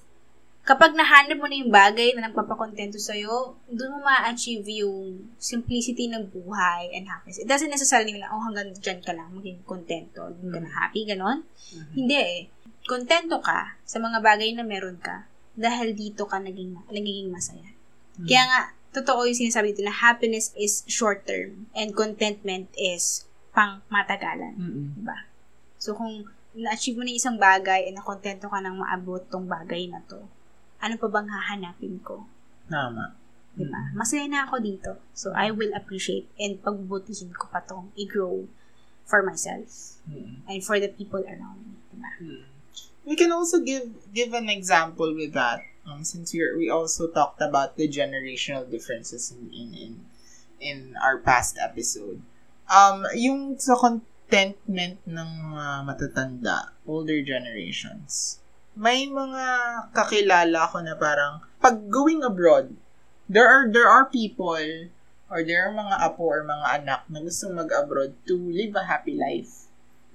kapag nahanap mo na yung bagay na nagpapakontento sa'yo, doon mo ma-achieve yung simplicity ng buhay and happiness. It doesn't necessarily mean na, oh, hanggang dyan ka lang, maging kontento, hindi ka na happy, ganon. Hindi eh. Kontento ka sa mga bagay na meron ka dahil dito ka naging, nagiging masaya. Kaya nga, totoo yung sinasabi dito na happiness is short term and contentment is pang matagalan. Mm-mm. Diba? So, kung na-achieve mo na isang bagay and nakontento ka nang maabot tong bagay na to, ano pa bang hahanapin ko? Tama. Diba? Masaya na ako dito. So, I will appreciate and pagbutihin ko pa tong i-grow for myself Mm. and for the people around me. Diba? Mm. We can also give give an example with that. Um, since we we also talked about the generational differences in in in, in our past episode. Um, yung sa contentment ng mga matatanda, older generations, may mga kakilala ko na parang pag going abroad, there are there are people or there are mga apo or mga anak na gustong mag-abroad to live a happy life.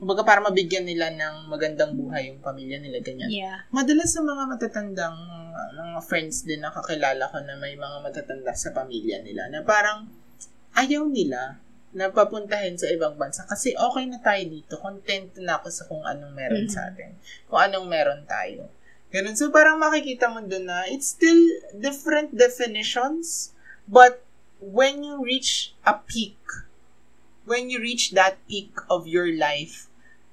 Kumbaga para mabigyan nila ng magandang buhay yung pamilya nila, ganyan. Yeah. Madalas sa mga matatandang uh, mga friends din na kakilala ko na may mga matatanda sa pamilya nila na parang ayaw nila na papuntahin sa ibang bansa kasi okay na tayo dito. Content na ako sa kung anong meron Mhm. sa atin. Kung anong meron tayo. Ganun. So, parang makikita mo dun na it's still different definitions but when you reach a peak, when you reach that peak of your life,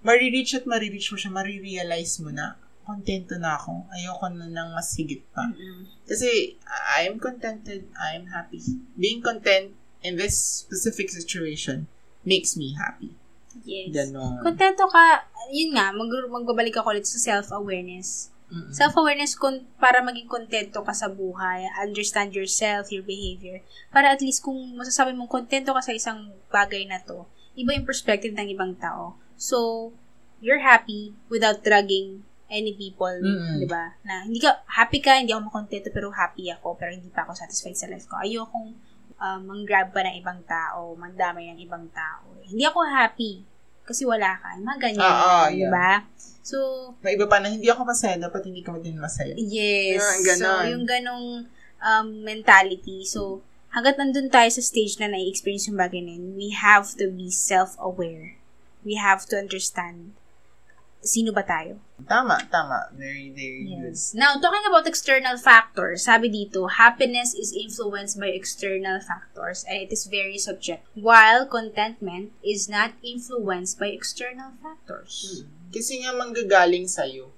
marireach at marireach mo siya, marirealize mo na, kontento na ako. Ayoko na ng mas higit pa. Mm-mm. Kasi, I am contented. I am happy. Being content in this specific situation makes me happy. Yes. Ganon. Kontento ka, yun nga, mag magbabalik ako ulit sa self-awareness. Mm-mm. Self-awareness kun, para maging kontento ka sa buhay, understand yourself, your behavior, para at least kung masasabi mong kontento ka sa isang bagay na to, iba yung perspective ng ibang tao. So, you're happy without dragging any people, Mm-mm. di ba? Na hindi ka, happy ka, hindi ako makontento, pero happy ako, pero hindi pa ako satisfied sa life ko. Ayokong um, mang-grab pa ng ibang tao, mandamay ng ibang tao. Hindi ako happy kasi wala ka. Mga ganyan. Ah, ah, di yeah. ba? So, May iba pa na hindi ako masaya, dapat hindi ka din masaya. yes. Yung So, yung ganong um, mentality. So, hanggat nandun tayo sa stage na nai-experience yung bagay na yun, we have to be self-aware. We have to understand sino ba tayo. Tama, tama. Very, very good. Yes. Now, talking about external factors, sabi dito, happiness is influenced by external factors and it is very subjective, while contentment is not influenced by external factors. Kasi nga manggagaling sa'yo.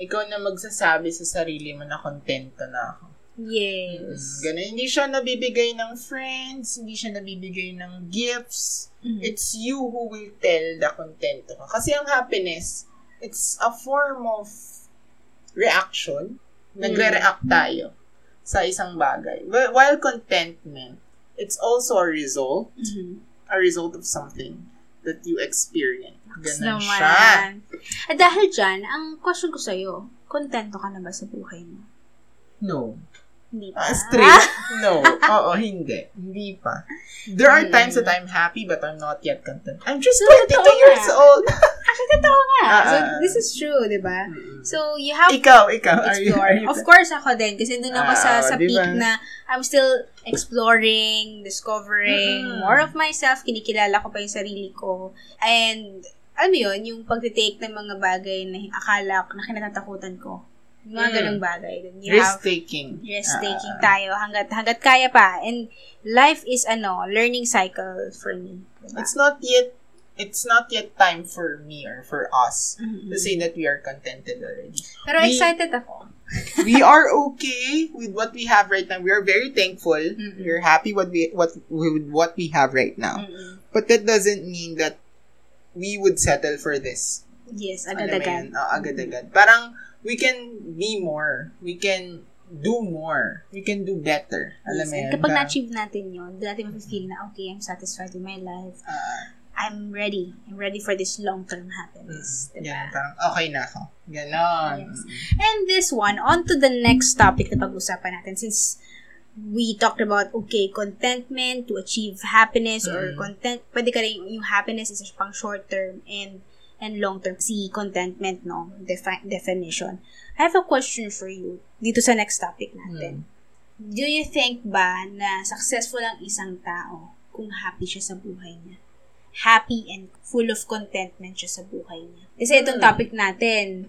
Ikaw na magsasabi sa sarili mo na kontento na ako. Yes. Ganun. Hindi siya nabibigay ng friends, hindi siya nabibigay ng gifts. Mhm. It's you who will tell the kontento ka. Kasi ang happiness, it's a form of reaction. Nagre-react tayo sa isang bagay. Wh- While contentment, it's also a result, Mhm. a result of something that you experience. Ganun Naman. siya. At dahil dyan, ang question ko sa'yo, kontento ka na ba sa buhay mo? No. Hindi pa. Ah, straight? No. Oo, hindi. Hindi pa. There are Hmm. times that I'm happy but I'm not yet content. I'm just So, 22 totoo years nga. old. Actually, totoo nga. Ah, so, ah. this is true, di ba? So, you have ikaw, ikaw. Are you, explore. are you Of course, ako din. Kasi doon ako sa, Ah, sa di peak na I'm still exploring, discovering Mm. more of myself. Kinikilala ko pa yung sarili ko. And, alam mo yun, yung pagtitake ng mga bagay na akala ko, na kinatatakutan ko. Mga Mm. ganong bagay. Then you have Risk-taking. risk-taking Ah, tayo hanggat, hanggat kaya pa. And, life is, ano, learning cycle for me. Diba? It's not yet it's not yet time for me or for us Mhm. to say that we are contented already. Pero we- excited ako. we are okay with what we have right now. We are very thankful. Mm-mm. We're happy what we what with what we have right now. Mm-mm. But that doesn't mean that we would settle for this. Yes, mo agad-agad. yun? Oo, agad-agad. Parang, we can be more. We can do more. We can do better. Alam Yes, mo yun? kapag na-achieve natin yun, doon natin mafe-feel na, okay, I'm satisfied with my life. ah, I'm ready. I'm ready for this long-term happiness. mm, Diba? yan, parang, okay na ako. Ganon. Yes. And this one, on to the next topic na pag-usapan natin since we talked about, okay, contentment to achieve happiness or Mm. content, pwede ka rin, yung happiness is pang short-term and and long-term. Si contentment, no? Defi- definition. I have a question for you dito sa next topic natin. Mm. Do you think ba na successful ang isang tao kung happy siya sa buhay niya? Happy and full of contentment siya sa buhay niya. Kasi itong Hmm. topic natin,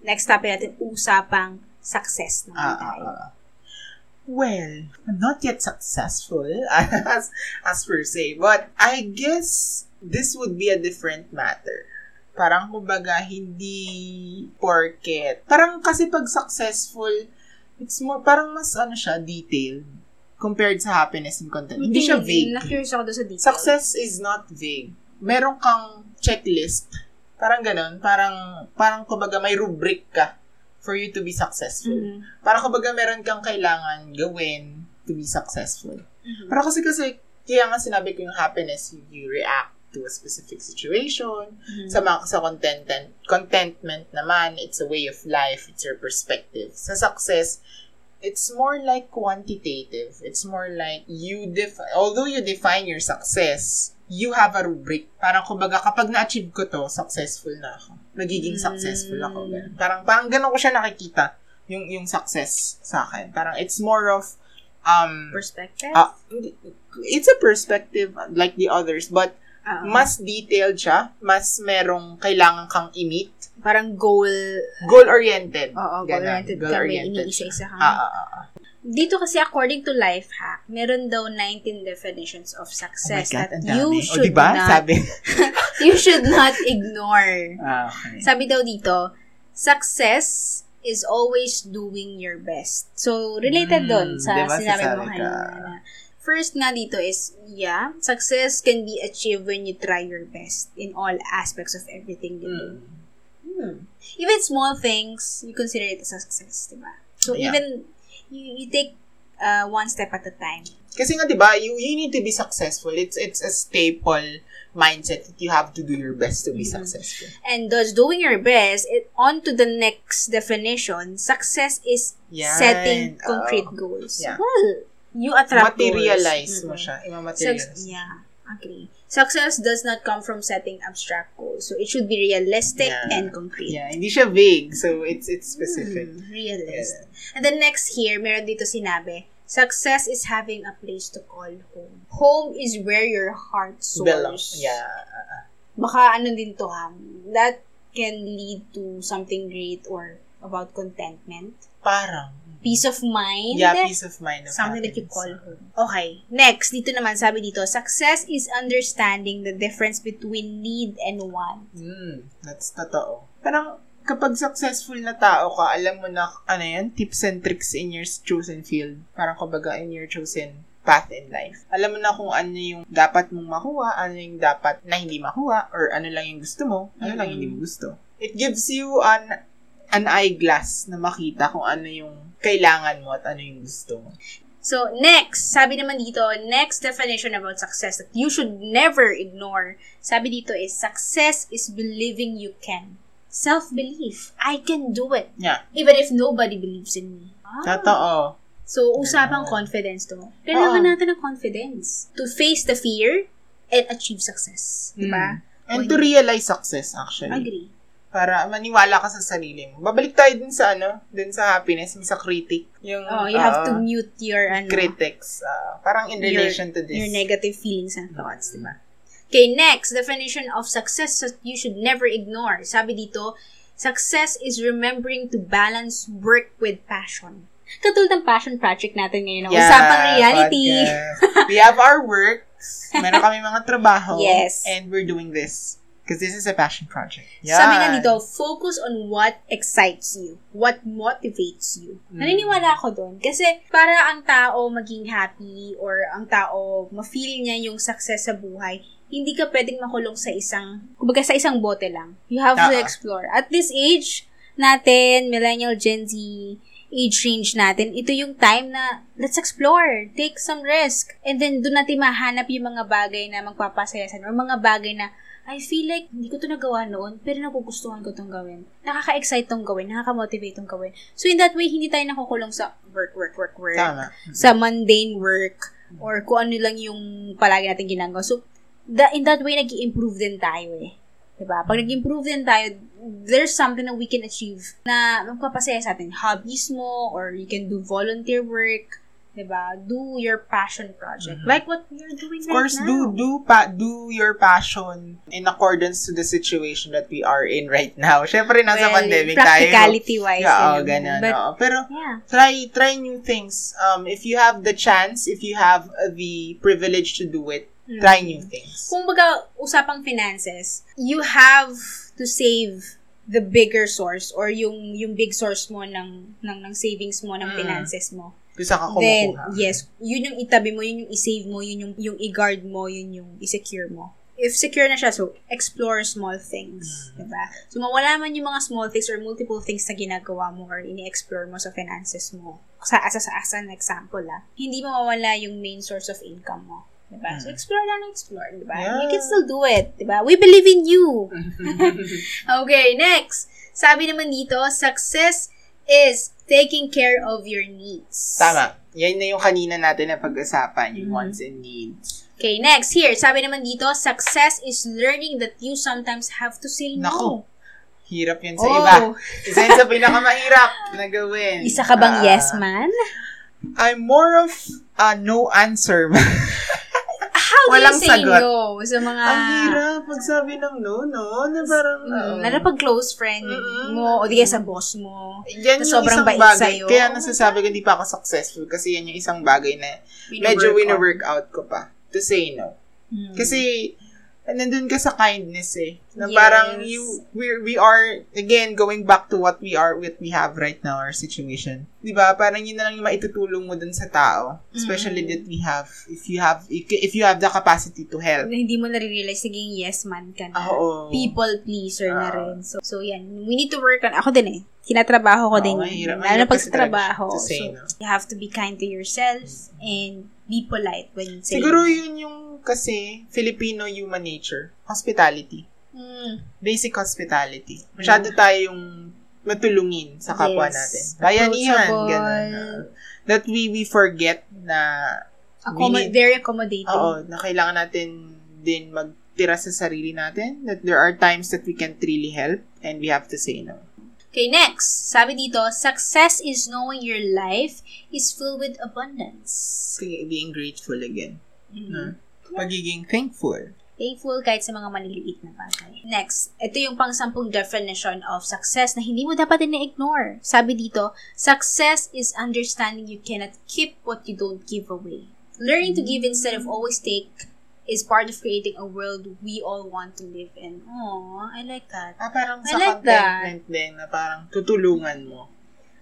next topic natin, usapang success naman Ah, ah, tayo. ah. Well, I'm not yet successful as, as per se, but I guess this would be a different matter. Parang kumbaga, hindi porket. Parang kasi pag successful, it's more, parang mas ano siya, detailed compared sa happiness and content. Hindi siya vague. Na-curious ako doon sa detail. Success is not vague. Meron kang checklist. Parang ganun. Parang, parang kumbaga may rubric ka for you to be successful. Mhm. Parang kumbaga meron kang kailangan gawin to be successful. Mhm. Pero kasi kasi, kaya nga sinabi ko yung happiness, you react to a specific situation. Mhm. Sa mga sa contentment, contentment naman, it's a way of life, it's your perspective. Sa success, it's more like quantitative. It's more like you define, although you define your success, you have a rubric. Parang kumbaga, kapag na-achieve ko to, successful na ako. Nagiging successful ako. Mm. Ganun. Parang, parang ganun ko siya nakikita, yung, yung success sa akin. Parang, it's more of, um, Perspective? ah, it's a perspective like the others, but Mas detailed siya, mas merong kailangan kang i-meet. parang goal, Goal-oriented. oo, goal-oriented ka, may Goal-oriented. iniisa-isa kang Ah, ah, ah, ah. Dito kasi according to life hack, meron daw 19 definitions of Oh success God, that you dami. O, should diba? not Sabi. you should not ignore. Ah, okay. Sabi daw dito, success is always doing your best. So, related Mm, doon sa diba, sinabi mo kanina na First nga dito is, yeah, success can be achieved when you try your best in all aspects of everything you do. Mm. Hmm. Even small things, you consider it as a success, diba? So, Yeah. even, you, you take uh, one step at a time. Kasi nga, di ba, you, you need to be successful. It's it's a staple mindset that you have to do your best to be Mhm. successful. And thus, doing your best, it, on to the next definition, success is Yan. setting concrete goals. Yeah. Well, you attract Materialize goals. mo siya. Suc- Ima-materialize. yeah, agree. Success does not come from setting abstract goals. So, it should be realistic Yeah. and concrete. Yeah, hindi siya vague. So, it's it's specific. Mm, realistic. And then next here, meron dito sinabi, success is having a place to call home. Home is where your heart Belong. soars. Yeah. Baka ano din to ha, that can lead to something great or about contentment. Parang. Peace of mind. Yeah, peace of mind. Of Something that you call happiness. home. Okay. Next, dito naman, sabi dito, success is understanding the difference between need and want. Mm, that's totoo. Parang kapag successful na tao ka, alam mo na, ano yan, tips and tricks in your chosen field. Parang kumbaga in your chosen path in life. Alam mo na kung ano yung dapat mong makuha, ano yung dapat na hindi makuha, or ano lang yung gusto mo, ano lang Mm. hindi mo gusto. It gives you an an eyeglass na makita kung ano yung kailangan mo at ano yung gusto mo. So, next, sabi naman dito, next definition about success that you should never ignore, sabi dito is, success is believing you can. Self-belief. I can do it. Yeah. Even if nobody believes in me. Ah. Totoo. So, usapang confidence to. Kailangan Oo. natin ng confidence to face the fear and achieve success. Diba? And to realize success, actually. Agree. Para maniwala ka sa sarili mo. Babalik tayo dun sa ano, dun sa happiness, sa critic. Yung, Oh, you have ah, to mute your, ano, critics. ah, parang in Your- relation to this. your negative feelings and thoughts, di ba? Okay, next, definition of success that you should never ignore. Sabi dito, success is remembering to balance work with passion. Katulad ng passion project natin ngayon. Yeah, usapang reality. podcast. We have our works. Meron kami mga trabaho. Yes. And we're doing this. Because this is a passion project. Sabi nga Yan. dito, focus on what excites you, what motivates you. Mm. Naniniwala ako doon. Kasi para ang tao maging happy or ang tao ma-feel niya yung success sa buhay, hindi ka pwedeng makulong sa isang, kumbaga sa isang bote lang. You have to Ah. explore. At this age natin, millennial Gen Z, age range natin, ito yung time na let's explore, take some risk, and then doon natin mahanap yung mga bagay na magpapasaya sa or mga bagay na I feel like hindi ko to nagawa noon, pero nagugustuhan ko tong gawin. Nakaka-excite tong gawin, nakaka-motivate tong gawin. So in that way, hindi tayo nakukulong sa work, work, work, work. Tama. Sa mundane work, or kung ano lang yung palagi natin ginagawa. So, the, in that way, nag improve din tayo eh. Diba? Pag nag-improve din tayo, there's something that we can achieve na magpapasaya sa atin. Hobbies mo, or you can do volunteer work, diba? Do your passion project. Mhm. Like what you're doing Of course, right now. do do pa do your passion in accordance to the situation that we are in right now. Syempre nasa Well, pandemic tayo. Practicality-wise. Yeah, yun oh, ganun. But, oo. Pero yeah. try try new things. Um if you have the chance, if you have uh, the privilege to do it, Mm. try new things. Kung baga, usapang finances, you have to save the bigger source or yung yung big source mo ng ng, ng savings mo ng Mm. finances mo. Saan ka Then, kumukuha. yes, yun yung itabi mo, yun yung isave mo, yun yung, yung i-guard mo, yun yung i-secure mo. If secure na siya, so, explore small things. Mm. Diba? So, mawala man yung mga small things or multiple things na ginagawa mo or ini-explore mo sa finances mo. Sa asa sa asa an example, ah. Hindi mawawala yung main source of income mo. Diba? So, Mm. explore lang explore, diba? Yeah. You can still do it, diba? We believe in you. Okay, next. Sabi naman dito, success is taking care of your needs. Tama. Yan na yung kanina natin na pag-usapan, yung Mhm. wants and needs. Okay, next. Here, sabi naman dito, success is learning that you sometimes have to say no. Nako. Hirap yan sa Oh. iba. Isa yan sa pinakamahirap na gawin. Isa ka bang Ah, yes man? I'm more of a no answer. How do walang you say sagot. no sa mga... Ang hirap magsabi ng no, no? Na parang, Mm, oo. lalo pag close friend Mm-mm. mo o di sa boss mo. Yan na yung sobrang isang bait bagay. sa'yo. Kaya nasasabi ko hindi pa ako successful kasi yan yung isang bagay na medyo Wino-work wino-work out ko pa to say no. Mm. Kasi nandun ka sa kindness eh. Na Yes. parang you we we are again going back to what we are what we have right now our situation. 'Di ba? Parang yun na lang yung maitutulong mo dun sa tao, especially Mm. that we have if you have if you have the capacity to help. Na hindi mo na-realize, naging yes man ka na. Ah, Oo. People pleaser na Ah. rin. So, so yan. We need to work on, ako din eh. Tinatrabaho ko Oo, din. mahirap. Lalo pag sa trabaho. say So, no. you have to be kind to yourself and be polite when saying Siguro no. yun yung kasi Filipino human nature, hospitality. Mm. Basic hospitality. Masyado tayong matulungin sa kapwa Yes. natin. Bayanihan, gano'n. ah. that we we forget na Accommod- need- very accommodating. oo, na kailangan natin din magtira sa sarili natin. That there are times that we can't really help and we have to say no. Okay, next. Sabi dito, success is knowing your life is filled with abundance. Sige, being grateful again. Mhm. No? Pagiging thankful. Thankful kahit sa mga maliliit na bagay. Next, ito yung pang-sampung definition of success na hindi mo dapat ina-ignore. Sabi dito, success is understanding you cannot keep what you don't give away. Learning to give instead of always take is part of creating a world we all want to live in. Oh, I like that. Ah, parang I sa like contentment din na parang tutulungan mo.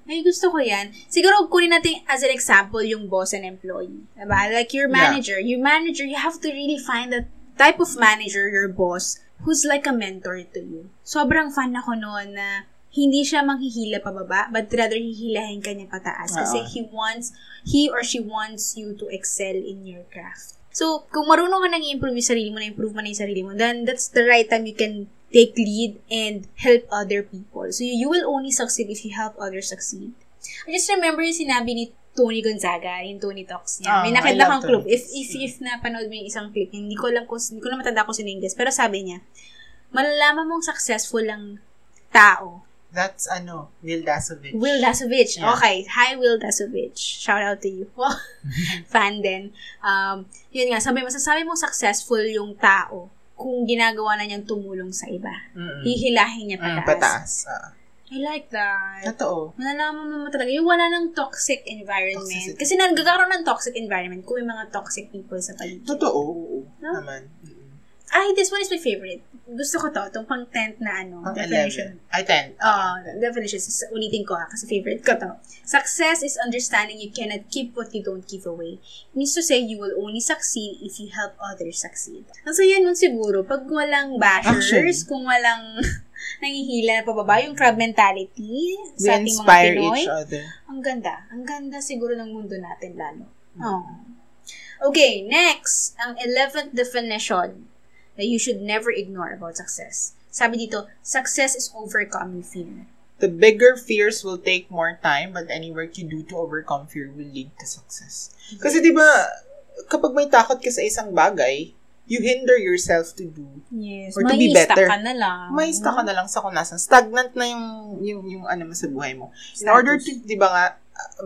Ay, gusto ko yan. Siguro, kunin natin as an example yung boss and employee. Diba? Like your Yeah. manager. Your manager, you have to really find that type of manager, your boss, who's like a mentor to you. Sobrang fan ako noon na hindi siya manghihila pababa, but rather hihilahin ka niya pataas. Kasi Oo. he wants, he or she wants you to excel in your craft. So, kung marunong ka nang i-improve yung sarili mo, na-improve mo na yung sarili mo, then that's the right time you can take lead and help other people. So, you, will only succeed if you help others succeed. I just remember yung sinabi ni Tony Gonzaga, yung Tony Talks niya. Ah, May nakita kang clip. If, if, if napanood mo yung isang clip, hindi ko lang kung, hindi ko na matanda ko sino yung guest, pero sabi niya, malalaman mong successful ang tao. That's ano, Will Dasovich. Will Dasovich. Yeah. Okay. Hi, Will Dasovich. Shout out to you. Fan din. Um, yun nga, sabi, masasabi mong successful yung tao kung ginagawa na niyang tumulong sa iba. Mm-mm. Hihilahin niya Mm, pataas. pataas. Ah. I like that. Totoo. Malalaman mo talaga, yung wala ng toxic environment. Toxicity. Kasi nagkakaroon ng toxic environment kung may mga toxic people sa paligid. Totoo, oo. No? Naman. Mm-mm. Ay, this one is my favorite. Gusto ko to, itong pang 10 na ano, Ang definition. 11. Ay, 10. Uh, definition. S- Ulitin ko ha, kasi favorite ko to. Success is understanding you cannot keep what you don't give away. It means to say you will only succeed if you help others succeed. Ang saya nun siguro, pag walang bashers, Actually. kung walang nangihila na pababa, yung crab mentality We sa ating mga inspire Pinoy. each other. Ang ganda. Ang ganda siguro ng mundo natin lalo. Oh. Okay, next, ang 11th definition that you should never ignore about success. Sabi dito, success is overcoming fear. The bigger fears will take more time, but any work you do to overcome fear will lead to success. Kasi di ba, kapag may takot ka sa isang bagay, you hinder yourself to do. Yes. Or to be Mai-stuck better. ka na lang. May stuck ka na lang sa kung nasan. Stagnant na yung, yung, yung ano mo sa buhay mo. In order to, di ba nga,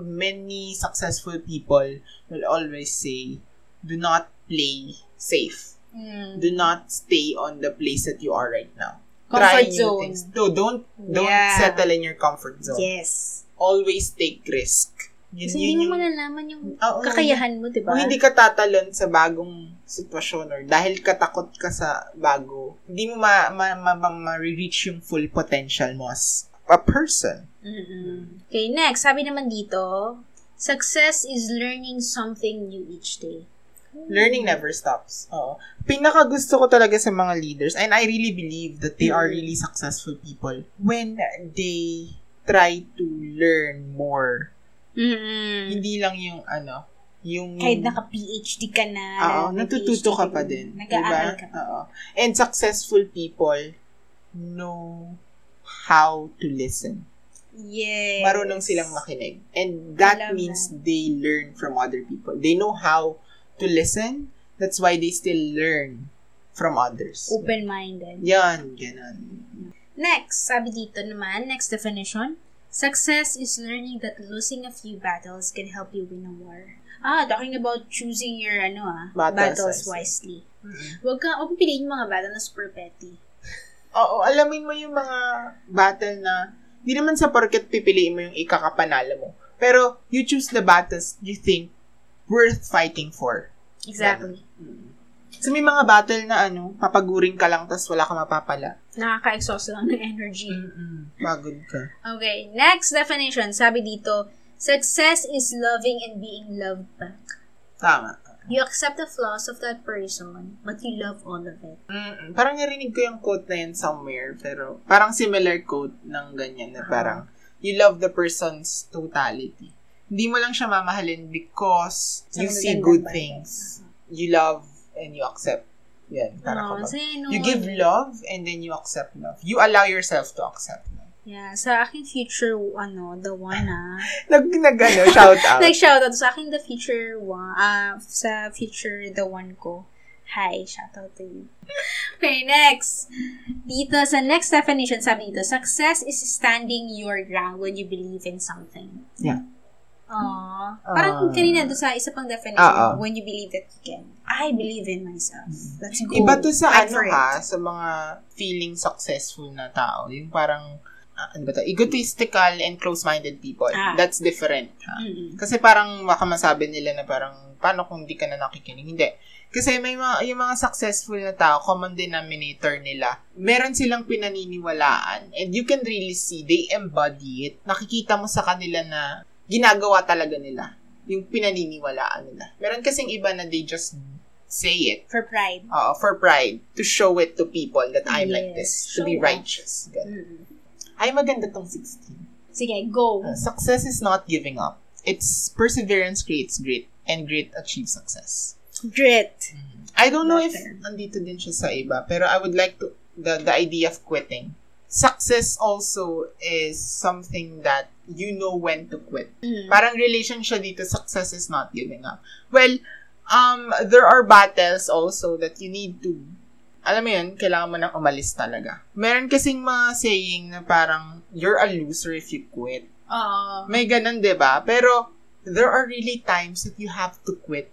many successful people will always say, do not play safe. Mm. Do not stay on the place that you are right now. Comfort Try new zone. things. No, don't, don't Yeah. settle in your comfort zone. Yes. Always take risk. Yun, Kasi yun hindi mo malalaman yung Oo. kakayahan mo, di ba? Kung hindi ka tatalon sa bagong sitwasyon or dahil katakot ka sa bago, hindi mo ma, ma, ma, ma, ma-reach yung full potential mo as a person. Mm-mm. Okay, next. Sabi naman dito, success is learning something new each day. Learning never stops. Oo. Pinaka gusto ko talaga sa mga leaders, and I really believe that they are really successful people when they try to learn more. Mm-mm. Hindi lang yung ano, yung... Kahit naka-PhD ka na. Oo, natututo PhD ka pa din. Nag-aaral diba? ka. Oo. And successful people know how to listen. Yes. Marunong silang makinig. And that means they learn from other people. They know how to listen. That's why they still learn from others. Open-minded. Yan, ganun. Next, sabi dito naman, next definition, success is learning that losing a few battles can help you win a war. Ah, talking about choosing your ano ah, Battles, battles, wisely. Mm-mm. Huwag ka, huwag piliin mga battle na super petty. Oo, alamin mo yung mga battle na di naman sa porket pipiliin mo yung ikakapanalo mo. Pero you choose the battles you think worth fighting for. Exactly. So may mga battle na ano, papaguring ka lang tas wala ka mapapala. Nakaka-exhaust lang ng energy. Mm-mm. Pagod ka. Okay, next definition, sabi dito, success is loving and being loved back. Tama. You accept the flaws of that person, but you love all of it. Mm-mm. Parang narinig ko yung quote na yun somewhere, pero parang similar quote ng ganyan na parang you love the person's totality. Hindi mo lang siya mamahalin because Sa you see good bagay. things. You love and you accept. Yan, parang Oh, no, You give love and then you accept love. You allow yourself to accept love. Yeah, sa akin future, ano, the one ah. Nag, nag ano, shout out. Nag-shoutout sa akin the future one, ah, sa future the one ko. Hi, shoutout to you. Okay, next. Dito, sa next definition, sabi dito, success is standing your ground when you believe in something. Yeah. Aww. Parang Ah. kanina doon sa isa pang definition, Ah, ah. when you believe that you can. I believe in myself. Let's go. Iba to sa ano ha, sa mga feeling successful na tao. Yung parang, ah, ano ba to? Egotistical and close-minded people. Ah. That's different ha. Mm-mm. Kasi parang baka masabi nila na parang, paano kung di ka na nakikinig? Hindi. Kasi may mga, yung mga successful na tao, common denominator nila, meron silang pinaniniwalaan. And you can really see, they embody it. Nakikita mo sa kanila na ginagawa talaga nila yung pinaniniwalaan nila. Meron kasing iba na they just say it For pride. uh, for pride, to show it to people that I'm like Yes, this, to be show off. righteous. Ganun. Mm-mm. Ay, maganda tong 16. Sige, go. Uh, success is not giving up. It's perseverance creates grit, and grit achieves success. Grit. I don't know if Better. nandito din siya sa iba, pero I would like to, the, the idea of quitting. Success also is something that you know when to quit. Mm. Parang relation siya dito, success is not giving up. Well, um, there are battles also that you need to, alam mo yun, kailangan mo nang umalis talaga. Meron kasing mga saying na parang, you're a loser if you quit. Oo. May ganun, 'di ba? Pero, there are really times that you have to quit.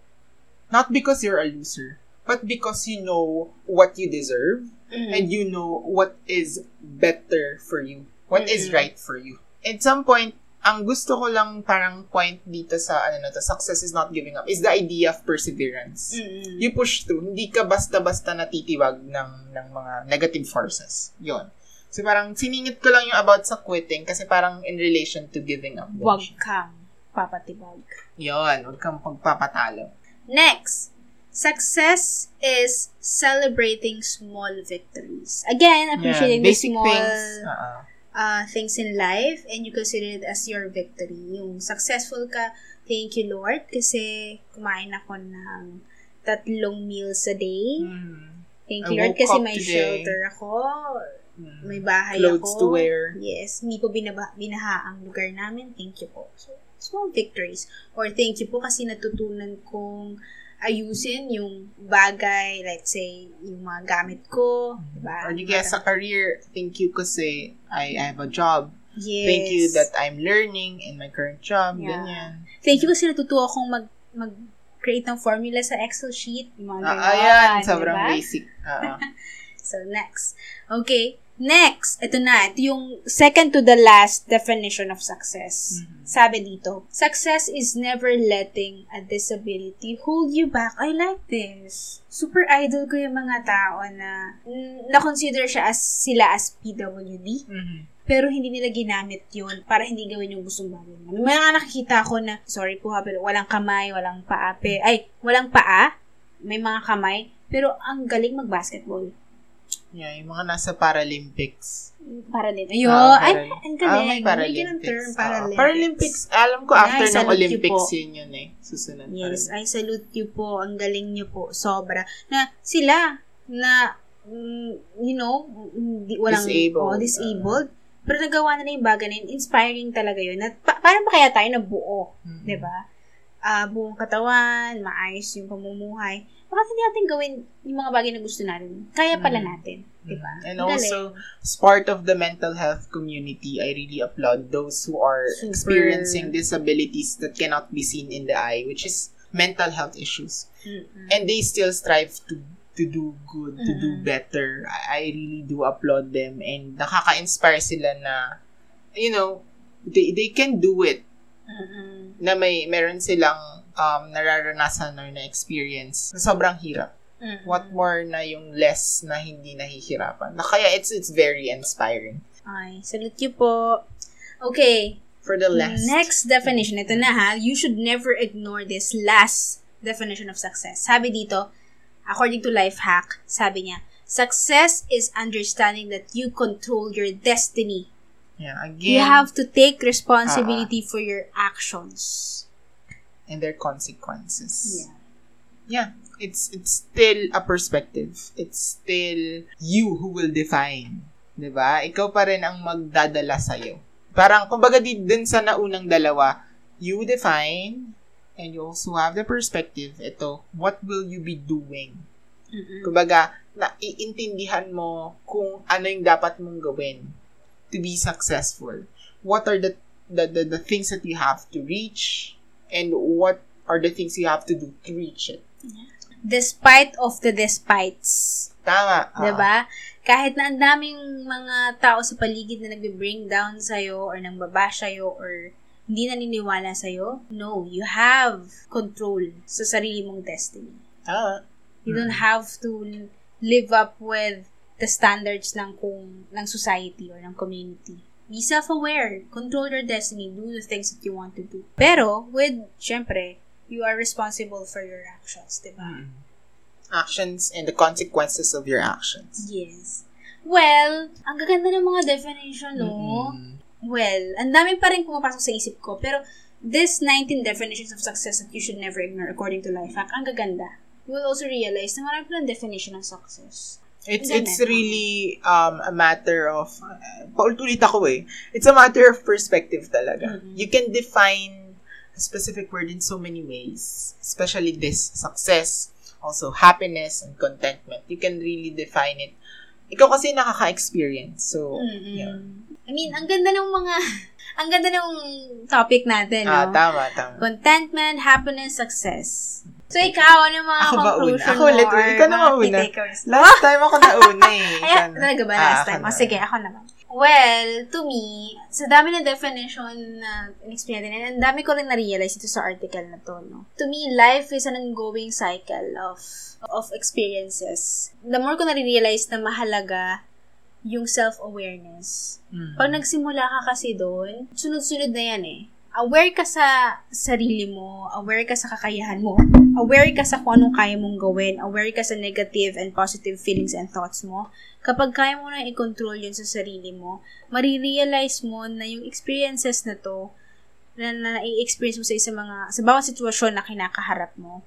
Not because you're a loser, but because you know what you deserve Mm. and you know what is better for you. What is Mm-mm. right for you. At some point, ang gusto ko lang parang point dito sa ano na to, success is not giving up, is the idea of perseverance. Mm-mm. You push through. Hindi ka basta-basta natitiwag ng, ng mga negative forces. Yon. So parang siningit ko lang yung about sa quitting kasi parang in relation to giving up. Huwag kang papatibag. Yon. Huwag kang pagpapatalo. Next, success is celebrating small victories. Again, appreciating Yan. the small things. uh uh, things in life and you consider it as your victory. Yung successful ka, thank you Lord kasi kumain ako ng tatlong meals a day. Thank I you Lord kasi may today. shelter ako, Mm. may bahay Clothes ako. to wear. Yes, hindi po binaba, binaha ang lugar namin. Thank you po. So, small victories. Or thank you po kasi natutunan kong ayusin yung bagay, let's say, yung mga gamit ko. Diba? Or di kaya sa career, thank you kasi I, I have a job. Yes. Thank you that I'm learning in my current job. Yeah. Ganyan. Thank you kasi natutuwa akong mag, mag create ng formula sa Excel sheet. Yung mga Ah, ganon, ayan, sobrang diba? basic. Ah, ah. So, next. Okay. Next, ito na. Ito yung second to the last definition of success. Mhm. Sabi dito, success is never letting a disability hold you back. I like this. Super idol ko yung mga tao na na-consider siya as sila as PWD Mhm. pero hindi nila ginamit yun para hindi gawin yung gustong bagay nila. May mga nakikita ko na, sorry po ha, pero walang kamay, walang paa, pe, ay, walang paa, may mga kamay, pero ang galing mag-basketball. Yeah, yung mga nasa Paralympics. Para din. Ayun, Ah, ay, ang galing. may May Paralympics. ganun term, Paralympics. Paralympics. Alam ko, Ay, after ng salute you Olympics, yun yun eh. Susunod. Yes, Paralympics. I salute you po. Ang galing niyo po. Sobra. Na sila, na, mm, you know, hindi, walang, Disabled. oh, disabled. pero nagawa na yung bagay na yun. Inspiring talaga yun. At pa- paano ba kaya tayo nabuo? Mhm. 'di ba? Ah, buong katawan, maayos yung pamumuhay. Bakit hindi natin gawin yung mga bagay na gusto natin? Kaya pala Mm. natin, 'di ba? And Ang galing. also, as part of the mental health community, I really applaud those who are Super. experiencing disabilities that cannot be seen in the eye, which is mental health issues. Mm-mm. And they still strive to to do good, to do Mm-mm. better. I, I really do applaud them and nakaka-inspire sila na, you know, they, they can do it Mm-mm. na may meron silang um, nararanasan or na-experience na sobrang hirap. Mm-mm. What more na yung less na hindi nahihirapan. Na kaya it's it's very inspiring. Ay, salute you po. Okay, For the last. next definition. Ito na ha. You should never ignore this last definition of success. Sabi dito, according to Lifehack, sabi niya, Success is understanding that you control your destiny. Yeah, again, You have to take responsibility for your actions. and their consequences. Yeah. Yeah, it's it's still a perspective. It's still you who will define 'Di ba? Ikaw pa rin ang magdadala sa'yo. Parang, kumbaga di dun sa naunang dalawa, you define and you also have the perspective, ito, what will you be doing? Mm-mm. Kumbaga, naiintindihan mo kung ano yung dapat mong gawin to be successful. What are the, the, the, the things that you have to reach and what are the things you have to do to reach it. Despite of the despites. Tama. ah. 'Di ba? Kahit na ang daming mga tao sa paligid na nagbe-bring down sa'yo or nang babash sa'yo or hindi naniniwala sa'yo, no, you have control sa sarili mong destiny. Tama. You don't have to live up with the standards ng kung ng society or ng community. Be self-aware. Control your destiny. Do the things that you want to do. Pero, with, syempre, you are responsible for your actions, di ba? Mm. Actions and the consequences of your actions. Yes. Well, ang gaganda ng mga definition, no? Mm-mm. Well, ang dami pa rin pumapasok sa isip ko. Pero, this 19 definitions of success that you should never ignore according to Lifehack, ang gaganda. You will also realize na marami palang definition ng success. It's it's really um a matter of uh, paulit-ulit ako eh. It's a matter of perspective talaga. Mhm. You can define a specific word in so many ways, especially this success, also happiness and contentment. You can really define it. Ikaw kasi nakaka-experience. So, Mm-mm. yeah. I mean, ang ganda ng mga, ang ganda ng topic natin, no? Ah, tama, tama. Contentment, happiness, success. So, ikaw, ano yung mga Ako ba una? conclusion Ako ulit, or ikaw na mga mauna. key takeaways? Last time ako nauna eh. Ay, talaga ba Ah, last ako time? na. O, sige, ako naman. Well, to me, sa dami ng definition na in-explain natin, and ang dami ko rin na-realize ito sa article na to, no? To me, life is an ongoing cycle of of experiences. The more ko na-realize na mahalaga yung self-awareness. Mm. Pag nagsimula ka kasi doon, sunod-sunod na yan eh. Aware ka sa sarili mo, aware ka sa kakayahan mo, aware ka sa kung anong kaya mong gawin, aware ka sa negative and positive feelings and thoughts mo. Kapag kaya mo na i-control yun sa sarili mo, marirealize mo na yung experiences na to, na, na i-experience mo sa isang mga, sa bawat sitwasyon na kinakaharap mo,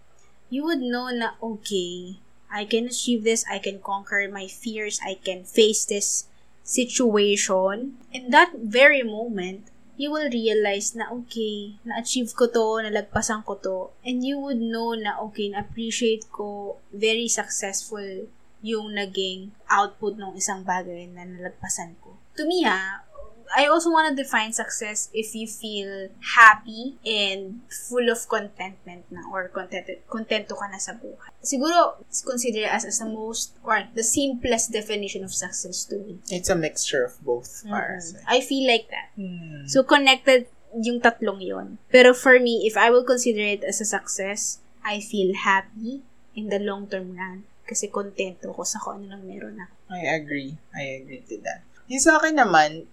you would know na, okay, I can achieve this, I can conquer my fears, I can face this situation. In that very moment, you will realize na, okay, na-achieve ko to, nalagpasan ko to, and you would know na, okay, na-appreciate ko, very successful yung naging output ng isang bagay na nalagpasan ko. To me, ha, I also want to define success if you feel happy and full of contentment na or contented, contento ka na sa buhay. Siguro, consider as, as the most or the simplest definition of success to me. It's a mixture of both. Para Mm-mm. sa- I feel like that. Mm. So, connected yung tatlong yon. Pero for me, if I will consider it as a success, I feel happy in the long-term run kasi kontento ko sa kung ano lang meron ako. I agree. I agree to that. Yung sa akin naman,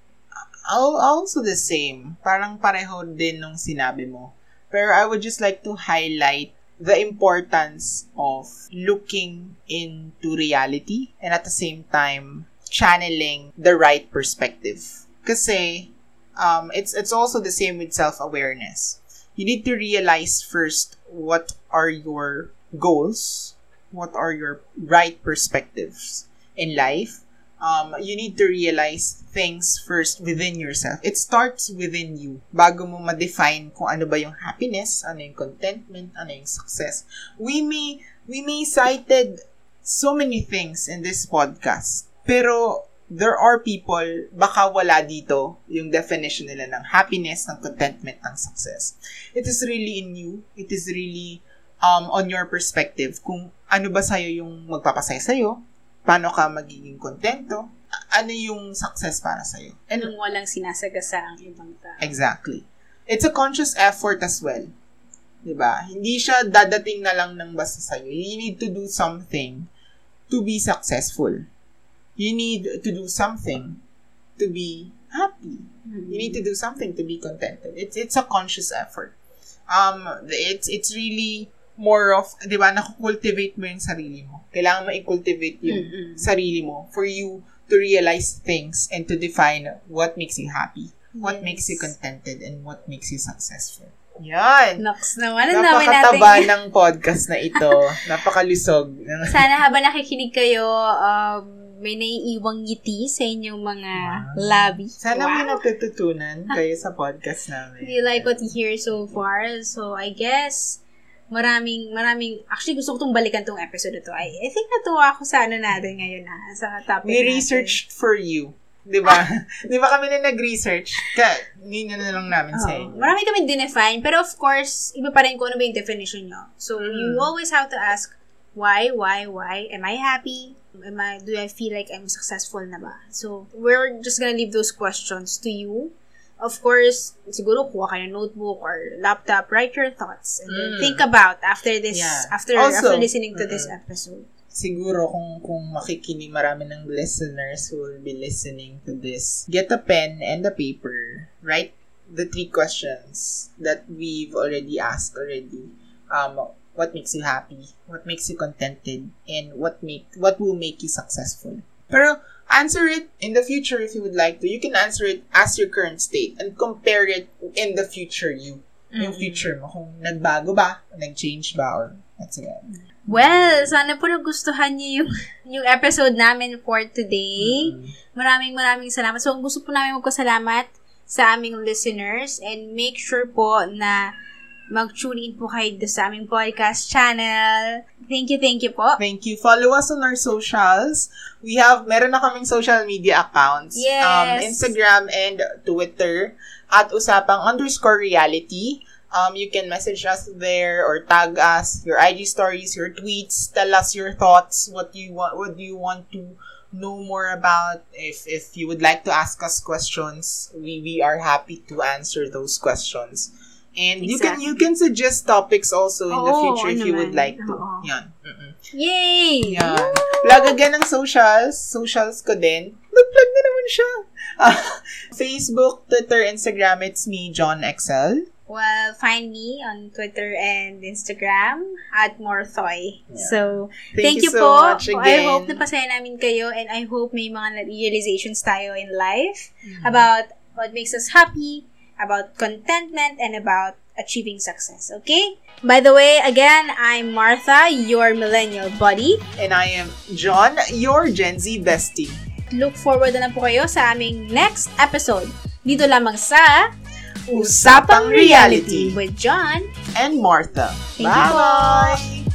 also the same. Parang pareho din nung sinabi mo. Pero I would just like to highlight the importance of looking into reality and at the same time channeling the right perspective. Kasi um, it's it's also the same with self-awareness. You need to realize first what are your goals, what are your right perspectives in life. Um, you need to realize things first within yourself. It starts within you. Bago mo ma-define kung ano ba yung happiness, ano yung contentment, ano yung success. We may, we may cited so many things in this podcast. Pero, there are people, baka wala dito yung definition nila ng happiness, ng contentment, ng success. It is really in you. It is really um, on your perspective kung ano ba sa'yo yung magpapasaya sa'yo, paano ka magiging kontento, ano yung success para sa'yo. And Nung walang sinasagasa ang ibang tao. Exactly. It's a conscious effort as well. 'Di ba? Hindi siya dadating na lang ng basta sa'yo. You need to do something to be successful. You need to do something to be happy. You need to do something to be contented. It's it's a conscious effort. Um it's it's really more of, 'di ba, nakukultivate mo yung sarili mo. Kailangan mo i-cultivate yung Mm-mm. sarili mo for you to realize things and to define what makes you happy, what Yes. makes you contented, and what makes you successful. Yan! Nox naman, ang dami natin. ng podcast na ito. Napakalusog. Sana habang nakikinig kayo, um, may naiiwang ngiti sa inyong mga labi. Sana may Wow. natututunan kayo sa podcast namin. Do you like what you hear so far? So, I guess, maraming, maraming, actually gusto ko itong balikan tong episode na to. I, I think natuwa ako sa ano natin ngayon ha, sa topic We natin. researched for you. Di ba? Di ba kami na nag-research? Ka, hindi na lang namin sa Oo. inyo. marami kami dinefine, pero of course, iba pa rin kung ano ba yung definition nyo. So, Mm. you always have to ask, why, why, why? Am I happy? Am I, do I feel like I'm successful na ba? So, we're just gonna leave those questions to you. Of course, siguro kuha kayo ng notebook or laptop, write your thoughts, and then Mm. think about after this, Yeah. after Also, after listening to this mm-mm. episode. Siguro kung kung makikinig marami ng listeners who will be listening to this, get a pen and a paper. Write the three questions that we've already asked already. Um, what makes you happy? What makes you contented? And what make what will make you successful? Pero answer it in the future if you would like to. You can answer it as your current state and compare it in the future you. Yung Mm-mm. future mo, kung nagbago ba, nag-change ba, or that's it. Well, sana po nagustuhan niyo yung, yung episode namin for today. Maraming maraming salamat. So, gusto po namin magpasalamat sa aming listeners and make sure po na mag-tune in po kayo sa aming podcast channel. Thank you, thank you po. Thank you. Follow us on our socials. We have, meron na kaming social media accounts. Yes. Um, Instagram and Twitter at usapang underscore reality. Um, you can message us there or tag us, your IG stories, your tweets, tell us your thoughts, what you want, what do you want to know more about. If, if you would like to ask us questions, we, we are happy to answer those questions. And you can you can suggest topics also in the future if you would like to. Oo. Yan. Mm-mm. Yay! Yan. Plug again ng socials. Socials ko din. Nag-plug na naman siya. Ah, Facebook, Twitter, Instagram, it's me, John Excel. Well, find me on Twitter and Instagram at Morthoy. Yeah. So, Thank, Thank, you, you, so po. much I again. hope napasaya namin kayo and I hope may mga realizations tayo in life Mm-hmm. about what makes us happy, about contentment, and about achieving success. Okay? By the way, again, I'm Martha, your millennial buddy. And I am John, your Gen Z bestie. Look forward na lang po kayo sa aming next episode. Dito lamang sa Usapang Reality with John. And Martha. Thank you po. Bye!